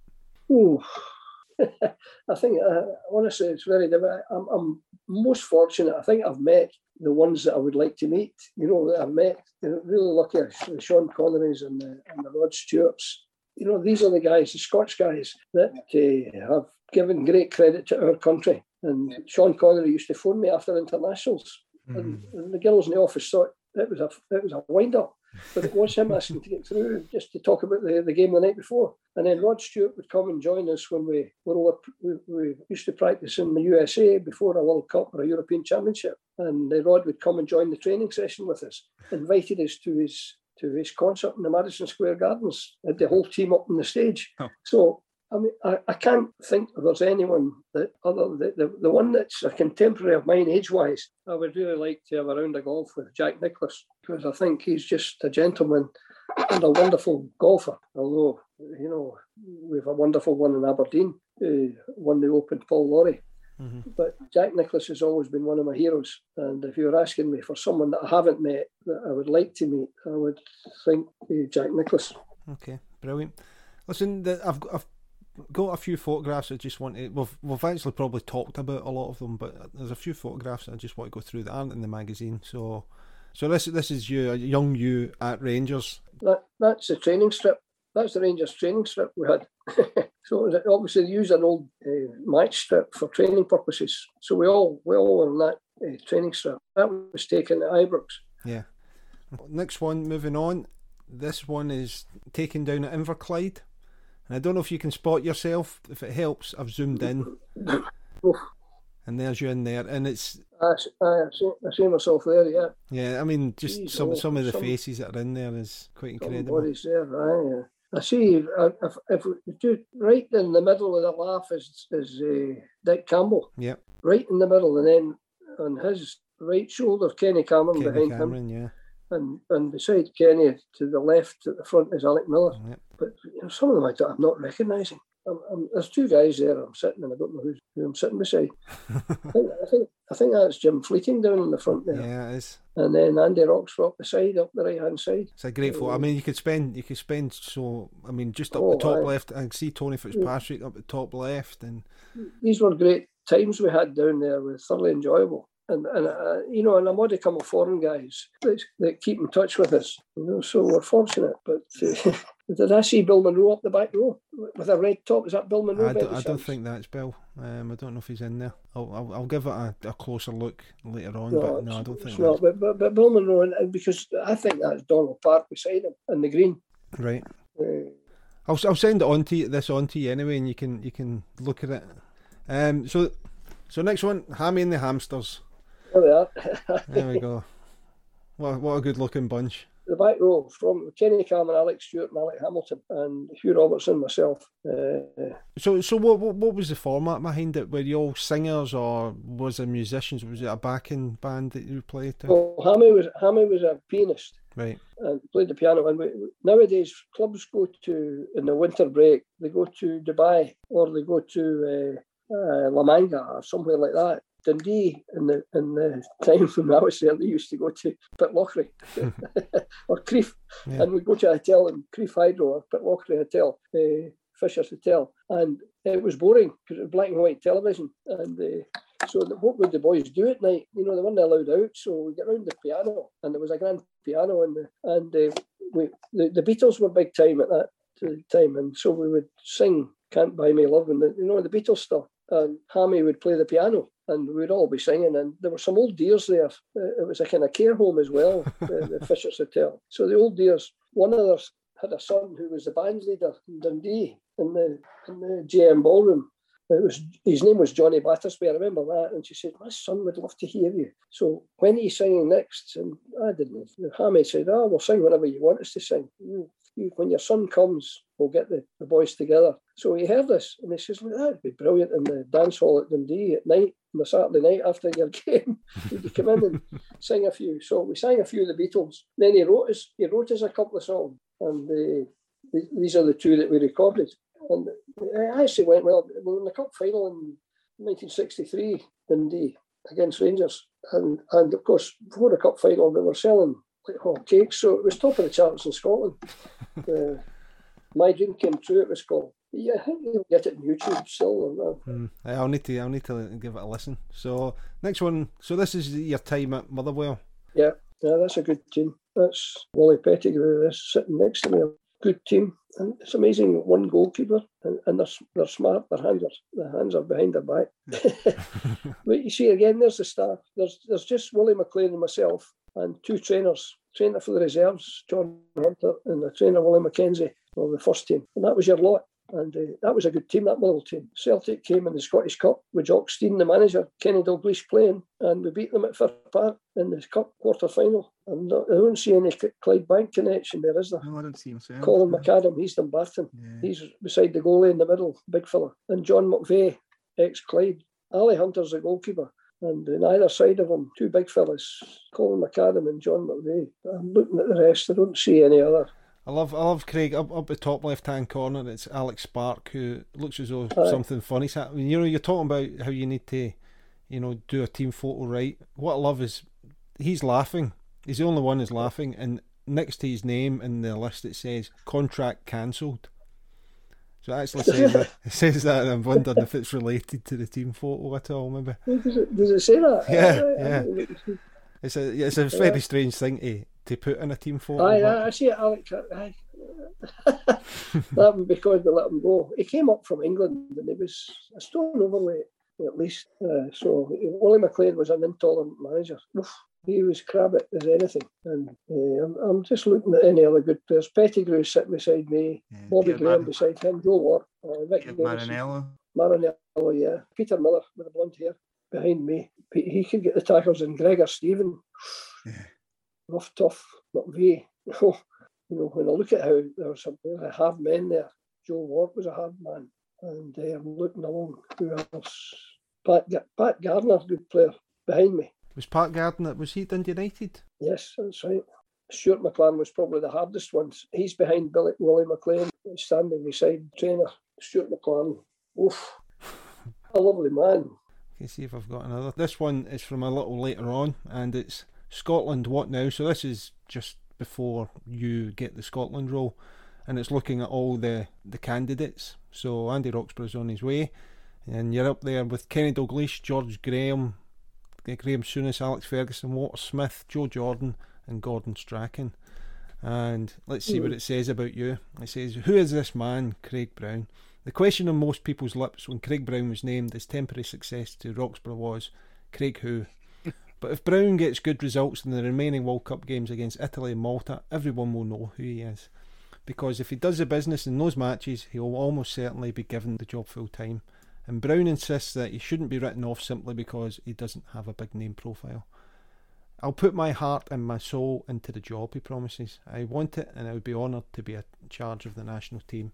Oh, I think, uh, honestly, it's very different. I'm, I'm, most fortunate. I think I've met the ones that I would like to meet. You know, I've met, really lucky, the Sean Connerys and the, and the Rod Stewarts. You know, these are the guys, the Scots guys, that uh, have given great credit to our country. And Sean Connery used to phone me after internationals. Mm. And, and the girls in the office thought it was a it was a wind up. But it was him asking to get through just to talk about the, the game the night before. And then Rod Stewart would come and join us when we were over, we, we used to practice in the USA before a World Cup or a European Championship. And Rod would come and join the training session with us, invited us to his to his concert in the Madison Square Gardens, had the whole team up on the stage. Oh. So I mean, I, I can't think there's anyone that other the, the, the one that's a contemporary of mine age wise. I would really like to have a round of golf with Jack Nicklaus because I think he's just a gentleman and a wonderful golfer. Although you know we've a wonderful one in Aberdeen who won the Open, Paul Lawrie. Mm-hmm. But Jack Nicklaus has always been one of my heroes. And if you're asking me for someone that I haven't met that I would like to meet, I would think uh, Jack Nicklaus. Okay, brilliant. Listen, the, I've I've got a few photographs I just want to. We've, we've actually probably talked about a lot of them, but there's a few photographs I just want to go through that aren't in the magazine. So, so this this is you, a young you at Rangers. That that's the training strip. That's the Rangers training strip we had. so obviously they use an old uh, match strip for training purposes. So we all we all were in that uh, training strip. That was taken at Ibrox. Yeah. Next one, moving on. This one is taken down at Inverclyde. And I don't know if you can spot yourself. If it helps, I've zoomed in. and there's you in there, and it's. I, I, see, I see myself there, yeah. Yeah, I mean, just Jeez, some oh, some of the some, faces that are in there is quite incredible. Somebody's there, right? Yeah. I see. If, if, if right in the middle of the laugh is is uh, Dick Campbell. Yeah. Right in the middle, and then on his right shoulder, Kenny Cameron Kenny behind Cameron, him. Yeah and and beside Kenny to the left at the front is Alec Miller. Yep. But you know, some of them I am not recognising. I'm, I'm, there's two guys there. I'm sitting, and I don't know who, who I'm sitting beside. I, think, I think I think that's Jim Fleeting down in the front there, Yeah, it is. and then Andy Roxburgh up the side, up the right hand side. It's a great photo. I mean, you could spend, you could spend so. I mean, just up Oh, the top aye. left, I can see Tony Fitzpatrick up the top left, and These were great times we had down there. Were thoroughly enjoyable. And, and uh, you know, and I'm what a modicum of foreign guys that, that keep in touch with us. You know, so we're fortunate. But uh, did I see Bill Munro up the back row with a red top? Is that Bill Munro? I don't, I don't think that's Bill. Um, I don't know if he's in there. I'll, I'll, I'll give it a, a closer look later on, No, but no, I don't think that's. But, but, but Bill Munro, because I think that's Donald Park beside him in the green. right. Uh, I'll, I'll send it on to you, this on to you anyway, and you can you can look at it. Um, so so next one, Hammy and the Hamsters. there we are. There we go. What what a good looking bunch. The back row from Kenny Cameron, Alex Stewart, and Alec Hamilton, and Hugh Robertson, myself. Uh, So so what, what what was the format behind it? Were you all singers or was it musicians? Was it a backing band that you played to? well, Hammy was Hammy was a pianist Right. and played the piano. And we- nowadays, clubs go to in the winter break. They go to Dubai or they go to uh, uh, La Manga or somewhere like that. Dundee in the in the time when I was there, they used to go to Pitlochry or Crieff, Yeah. and we'd go to a hotel in Crieff Hydro or Pitlochry Hotel, uh, Fisher's Hotel, and it was boring because it was black and white television. And uh, so, what would the boys do at night? You know, they weren't allowed out, so we get round the piano, and there was a grand piano, and the, and uh, we the, the Beatles were big time at that time, and so we would sing "Can't Buy Me Love" and the, you know the Beatles stuff. And Hammy would play the piano, and we'd all be singing. And there were some old dears there. Uh, It was a kind of care home as well, the, the Fisher's Hotel. So the old dears, one of us had a son who was the band leader in Dundee in the in the JM Ballroom. It was his name was Johnny Battersby. I remember that, and she said, "My son would love to hear you." So when are you singing next? And I didn't. know. Hammy said, "Oh, we'll sing whenever you want us to sing. When your son comes, we'll get the, the boys together." So he heard this, and he says, "Well, that'd be brilliant in the dance hall at Dundee at night, on a Saturday night after your game. You come in and sing a few?" So we sang a few of the Beatles. Then he wrote us. He wrote us a couple of songs, and uh, th- these are the two that we recorded. And I actually went well. We were in the cup final in 1963, Dundee against Rangers, and and of course before the cup final they were selling like hot cakes, so it was top of the charts in Scotland. uh, My dream came true. It was called. Yeah, I think you'll get it on YouTube still. Hmm. I'll need to I'll need to give it a listen. So next one. So this is your time at Motherwell. Yeah, yeah, that's a good team. That's Wally Pettigrew that's sitting next to me. Good team. And it's amazing one goalkeeper and, and they're, they're smart, their hands are their hands are behind their back. but you see again there's the staff. There's there's just Willie McLean and myself and two trainers. Trainer for the reserves, John Hunter, and the trainer Willie McKenzie for the first team. And that was your lot. And uh, that was a good team, that Motherwell team. Celtic came in the Scottish Cup with Jock Stein, the manager, Kenny Dalglish playing, and we beat them at Fir Park in the Cup quarter final. And I don't see any Clydebank connection there, is there? No, I don't see him. myself. Colin McAdam, he's Dumbarton. Yeah. He's beside the goalie in the middle, big fella. And John McVeigh, ex Clyde. Ali Hunter's the goalkeeper. And on either side of him, two big fellas, Colin McAdam and John McVeigh. I'm looking at the rest, I don't see any other. I love I love Craig up up the top left hand corner. It's Alex Spark who looks as though Aye. something funny's happening. You know, you're talking about how you need to, you know, do a team photo right. What I love is he's laughing. He's the only one who's laughing, and next to his name in the list it says contract cancelled. So it actually says that, it says that, and I'm wondering if it's related to the team photo at all. Maybe Does it, does it say that? Yeah, I yeah. didn't look to see. it's a it's a very strange thing to to put in a team photo. Aye, I see it, Alex. Aye. that was because they let him go. He came up from England and he was a stone overweight, at least. Uh, so Willie McLean was an intolerant manager. Oof, he was crab it as anything. And uh, I'm, I'm just looking at any other good players. Pettigrew sitting beside me, Yeah, Bobby Peter Graham Mar- beside him, Joe Ward, uh, Vic Marinello. Maranello, yeah. Peter Miller with the blonde hair behind me. He could get the tackles and Gregor Stephen. Yeah. Rough, tough, McVeigh. Oh, you know, when I look at how there were some really hard men there, Joe Ward was a hard man. And uh, I'm looking along, who else? Pat, Pat Gardner, good player, behind me. Was Pat Gardner was he Dundee United? Yes, that's right. Stuart McLaren was probably the hardest one. He's behind Billy, Willie McLean, standing beside trainer Stuart McLaren. Oof, a lovely man. Okay, see if I've got another. This one is from a little later on, and it's Scotland. What now? So this is just before you get the Scotland role, and it's looking at all the the candidates. So Andy Roxburgh's on his way, and you're up there with Kenny Dalglish, George Graham, Graham Souness, Alex Ferguson, Walter Smith, Joe Jordan, and Gordon Strachan. And let's see what hmm. it says about you. It says, Who is this man, Craig Brown? The question on most people's lips when Craig Brown was named as temporary success to Roxburgh was, Craig who? but if Brown gets good results in the remaining World Cup games against Italy and Malta, everyone will know who he is. Because if he does the business in those matches, he will almost certainly be given the job full time. And Brown insists that he shouldn't be written off simply because he doesn't have a big name profile. I'll put my heart and my soul into the job, he promises. I want it and I would be honoured to be in charge of the national team.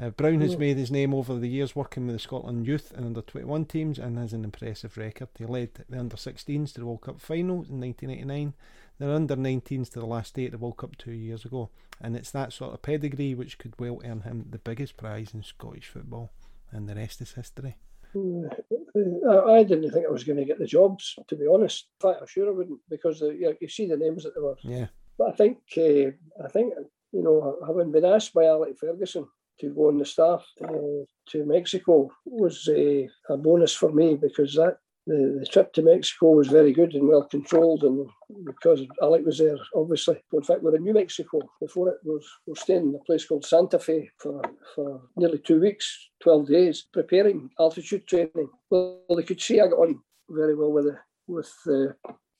Uh, Brown has made his name over the years working with the Scotland youth and under 21 teams and has an impressive record. He led the under 16s to the World Cup final in 1989, the under 19s to the last day at the World Cup two years ago, and it's that sort of pedigree which could well earn him the biggest prize in Scottish football, and the rest is history. I didn't think I was going to get the jobs, to be honest. In fact, I'm sure I wouldn't because the, you, you see the names that they were. Yeah. But I think, uh, I think you know, having been asked by Alec Ferguson to go on the staff uh, to Mexico was a, a bonus for me because that the, the trip to Mexico was very good and well controlled, and because Alec was there, obviously. In fact, we're in New Mexico. Before it, was we're staying in a place called Santa Fe for, for nearly two weeks, 12 days, preparing altitude training. Well, they could see I got on very well with the, with the,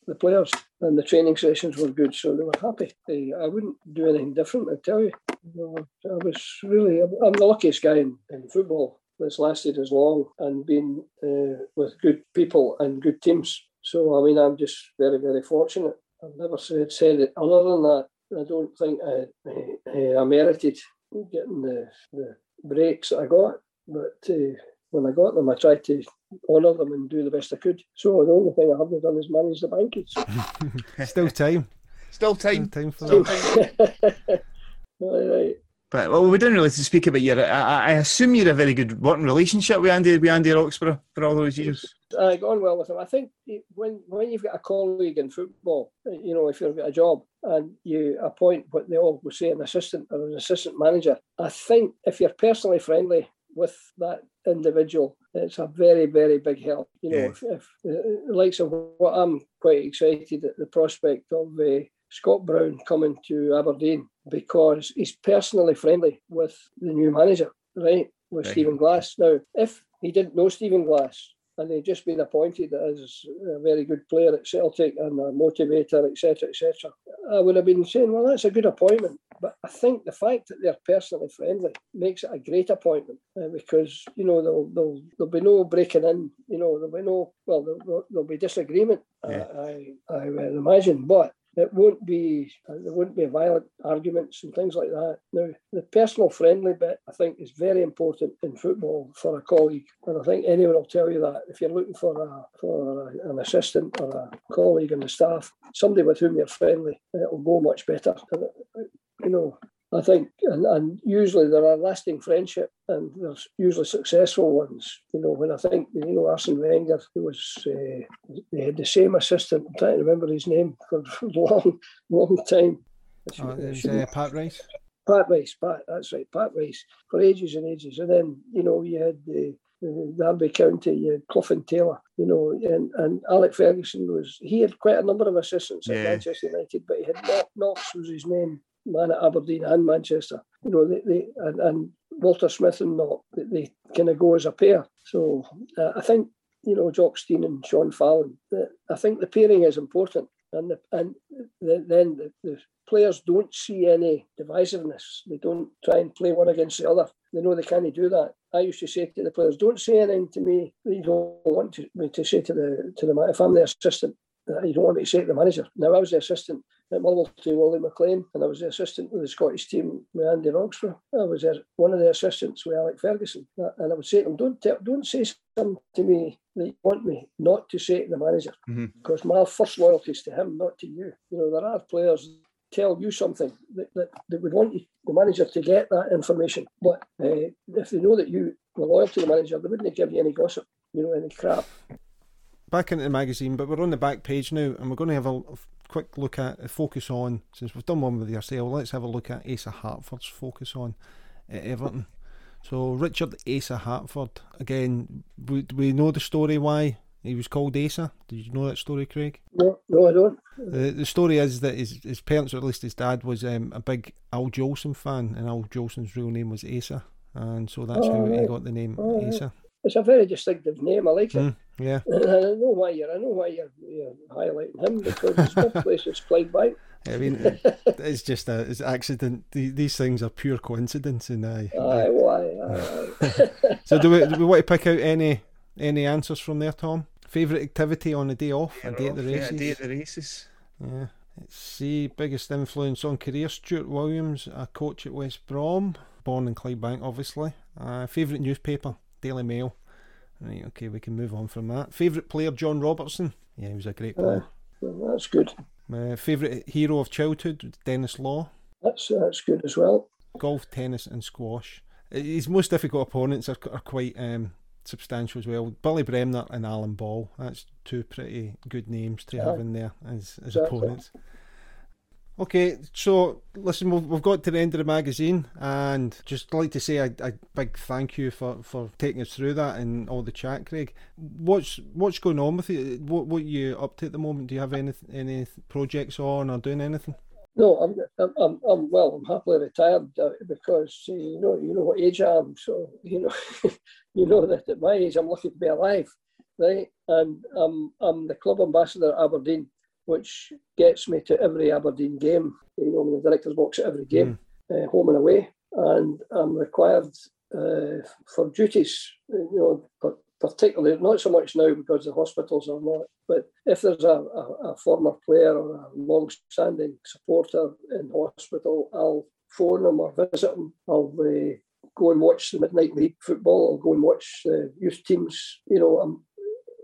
the players, and the training sessions were good, so they were happy. Eh, I wouldn't do anything different, I tell you. I was really, I'm the luckiest guy in, in football that's lasted as long and been uh, with good people and good teams. So, I mean, I'm just very, very fortunate. I've never said, said it other than that. I don't think I, I, I merited getting the, the breaks that I got, but uh, when I got them, I tried to honour them and do the best I could. So the only thing I haven't done is manage the Bankies. Still time. Still time. Still time for Still that. time. right, right. But well, we didn't really speak about your. I, I assume you're a very good working relationship with Andy with Andy Roxburgh for all those years. I got on well with him. I think when when you've got a colleague in football, you know, if you've got a job and you appoint what they all would say an assistant or an assistant manager, I think if you're personally friendly with that individual, it's a very, very big help. You know, Yeah. if, if uh, likes of what I'm quite excited at the prospect of uh, Scott Brown coming to Aberdeen because he's personally friendly with the new manager, right? With Right. Stephen Glass. Now, if he didn't know Stephen Glass and he'd just been appointed as a very good player at Celtic and a motivator, etc., etc., I would have been saying, well, that's a good appointment. But I think the fact that they're personally friendly makes it a great appointment uh, because you know there'll, there'll there'll be no breaking in. You know there'll be no well there'll, there'll be disagreement. Yeah. I I would imagine, but it won't be uh, there won't be violent arguments and things like that. Now the personal friendly bit I think is very important in football for a colleague, and I think anyone will tell you that if you're looking for a for a, an assistant or a colleague in the staff, somebody with whom you're friendly, it'll go much better. And, uh, you know, I think, and, and usually there are lasting friendship, and there's usually successful ones. You know, when I think, you know, Arsene Wenger, who was, uh, they had the same assistant. I'm trying to remember his name for a long, long time. Should- Oh, I there's should- uh, Pat Rice. Pat Rice, Pat, that's right, Pat Rice, for ages and ages. And then, you know, you had the, the Derby County, you had Clough and Taylor, you know, and, and Alec Ferguson was, he had quite a number of assistants at Yeah. Manchester United, but he had Knox, Knox was his main man at Aberdeen and Manchester. You know, they, they and, and Walter Smith and Knox, they, they kind of go as a pair. So uh, I think, you know, Jock Stein and Sean Fallon, the, I think the pairing is important. And, the, and the, then the, the players don't see any divisiveness. They don't try and play one against the other. They know they can't do that. I used to say to the players, "Don't say anything to me you don't want to, me to say to the to the. If I'm the assistant, you don't want me to say to the manager." Now I was the assistant at Motherwell to Wally McLean, and I was the assistant with the Scottish team with Andy Roxburgh. I was there, one of the assistants with Alec Ferguson, and I would say to them, "Don't tell, don't say something to me that you want me not to say to the manager." Mhm. because my first loyalty is to him, not to you. You know, there are players tell you something that, that, that would want you, the manager to get that information. But uh, if they know that you were loyal to the manager, they wouldn't give you any gossip, you know, any crap. Back into the magazine, but we're on the back page now, and we're going to have a quick look at focus on since we've done one with yourself. Let's have a look at Asa Hartford's focus on at Everton. So Richard Asa Hartford again. We, we know the story why he was called Asa. Did you know that story, Craig? No, no, I don't. The, the story is that his, his parents, or at least his dad, was um, a big Al Jolson fan, and Al Jolson's real name was Asa, and so that's oh, how he got the name oh, Asa. It's a very distinctive name. I like it. Mm, yeah. And I know why you're. I know why you're, you're highlighting him because his birthplace is Clydebank. I mean, it's just a it's accident. These things are pure coincidence, and I. Aye, why? Aye, so do we, do we want to pick out any any answers from there, Tom? Favourite activity on a day off? a day at the races? Yeah, a day at the races. Yeah. Let's see. Biggest influence on career? Stuart Williams, a coach at West Brom, born in Clydebank, obviously. Uh, favourite newspaper? Daily Mail. Right, okay, we can move on from that. Favourite player? John Robertson. Yeah, he was a great player. Uh, that's good. My favourite hero of childhood? Denis Law. That's uh, that's good as well. Golf, tennis, and squash. His most difficult opponents are, are quite um, substantial as well. Billy Bremner and Alan Ball. That's two pretty good names to have in there as, as exactly. opponents. Okay, so listen, we've, we've got to the end of the magazine, and just like to say a, a big thank you for, for taking us through that and all the chat, Craig. What's what's going on with you? What what you up to at the moment? Do you have any any projects on or doing anything? No, I'm, I'm, I'm, well. I'm happily retired uh, because you know, you know what age I am. So you know, you know that at my age, I'm lucky to be alive, right? And I'm, I'm the club ambassador at Aberdeen, which gets me to every Aberdeen game. You know, I'm in the director's box at every game, mm. uh, home and away, and I'm required uh, for duties. You know, but particularly not so much now because the hospitals are not, but if there's a, a, a former player or a long-standing supporter in hospital, I'll phone them or visit them. I'll uh, go and watch the Midnight League football. I'll go and watch the youth teams. You know, um,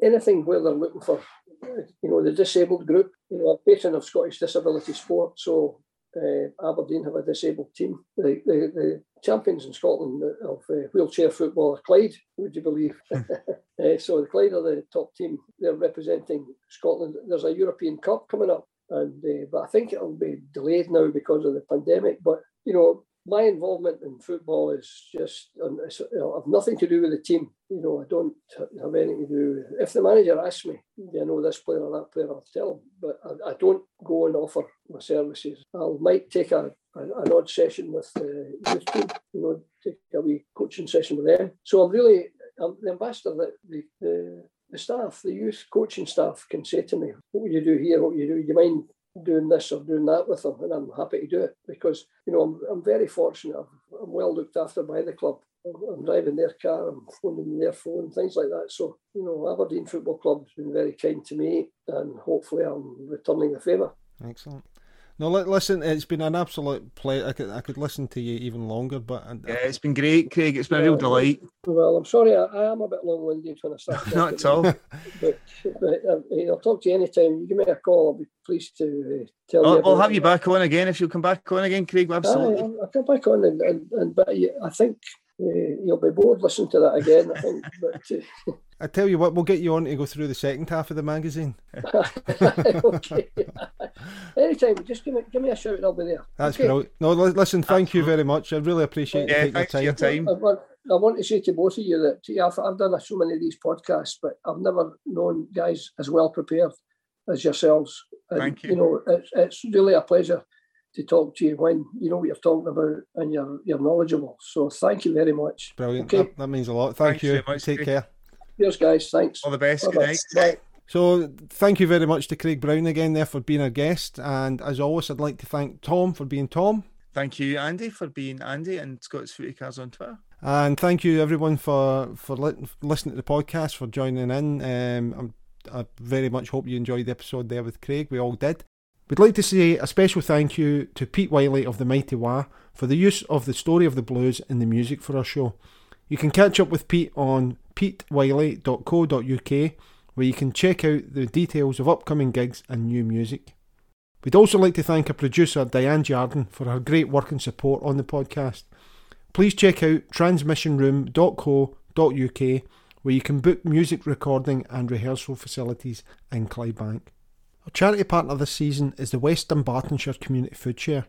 anything where they're looking for, you know, the disabled group. You know, I'm patron of Scottish Disability Sport, so uh, Aberdeen have a disabled team. The, the, the champions in Scotland of uh, wheelchair football are Clyde, would you believe? uh, so the Clyde are the top team. They're representing Scotland. There's a European Cup coming up, and uh, but I think it'll be delayed now because of the pandemic. But you know, my involvement in football is just um, know, I've nothing to do with the team. You know, I don't have anything to do. If the manager asks me, you know, this player or that player, I'll tell him. But I, I don't go and offer my services. I might take a, a an odd session with uh, the youth team. You know, take a wee coaching session with them. So I'm really I'm the ambassador that the, the the staff, the youth coaching staff, can say to me, "What would you do here? What would you do? do? You mind doing this or doing that with them, and I'm happy to do it because you know I'm, I'm very fortunate. I'm, I'm well looked after by the club. I'm, I'm driving their car, I'm phoning their phone, things like that. So you know, Aberdeen Football Club has been very kind to me, and hopefully I'm returning the favour. Excellent. No, listen, it's been an absolute pleasure. I could, I could listen to you even longer, but I, yeah, it's been great, Craig. It's been yeah, a real delight. Well, I'm sorry, I, I am a bit long-winded when I start. Not at all. But, but uh, I'll talk to you anytime. You give me a call. I'll be pleased to uh, tell I'll, you. We'll have you back on again if you'll come back on again, Craig. Absolutely. I'll, I'll come back on, and, and, and but I think uh, you'll be bored listening to that again. I think, but. I tell you what, we'll get you on to go through the second half of the magazine. okay. Anytime, just give me give me a shout and I'll be there. That's okay. brilliant. No, listen, thank Absolutely. you very much. I really appreciate yeah, you taking your time. Your time. I, want, I, want, to say to both of you that yeah, I've, I've done so many of these podcasts, but I've never known guys as well prepared as yourselves. And, thank you. You know, it's, it's really a pleasure to talk to you when you know what you're talking about and you're you're knowledgeable. So thank you very much. Brilliant. Okay. That, that means a lot. Thank Thanks you. Much, Take care. Cheers, guys. Thanks. All the best. Bye-bye. Good night. Bye. So, thank you very much to Craig Brown again there for being our guest. And as always, I'd like to thank Tom for being Tom. Thank you, Andy, for being Andy and Scott's Footy Cards on Twitter. And thank you, everyone, for for li- listening to the podcast, for joining in. Um, i very much hope you enjoyed the episode there with Craig. We all did. We'd like to say a special thank you to Pete Wylie of the Mighty Wah for the use of the story of the blues in the music for our show. You can catch up with Pete on petewylie.co.uk where you can check out the details of upcoming gigs and new music. We'd also like to thank our producer Diane Jardin for her great work and support on the podcast. Please check out transmissionroom.co.uk where you can book music recording and rehearsal facilities in Clydebank. Our charity partner this season is the West Dunbartonshire Community Food Share.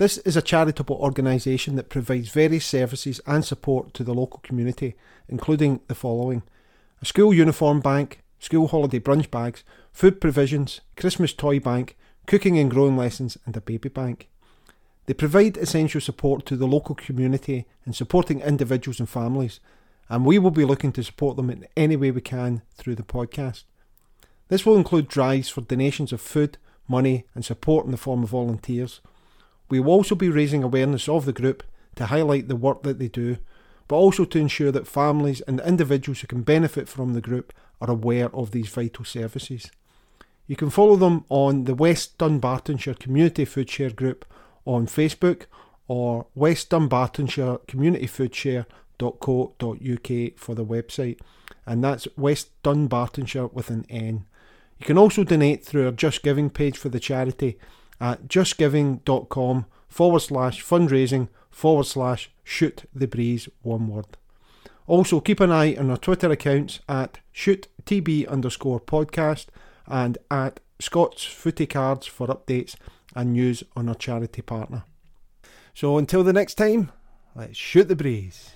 This is a charitable organisation that provides various services and support to the local community, including the following a school uniform bank, school holiday brunch bags, food provisions, Christmas toy bank, cooking and growing lessons, and a baby bank. They provide essential support to the local community in supporting individuals and families, and we will be looking to support them in any way we can through the podcast. This will include drives for donations of food, money, and support in the form of volunteers. We will also be raising awareness of the group to highlight the work that they do, but also to ensure that families and individuals who can benefit from the group are aware of these vital services. You can follow them on the West Dunbartonshire Community Food Share Group on Facebook or West Dunbartonshire Community Food Share.co.uk for the website, and that's West Dunbartonshire with an N. You can also donate through our Just Giving page for the charity at justgiving.com forward slash fundraising forward slash shoot the breeze one word. Also, keep an eye on our Twitter accounts at shoottb underscore podcast and at Scott's Footy Cards for updates and news on our charity partner. So until the next time, let's shoot the breeze.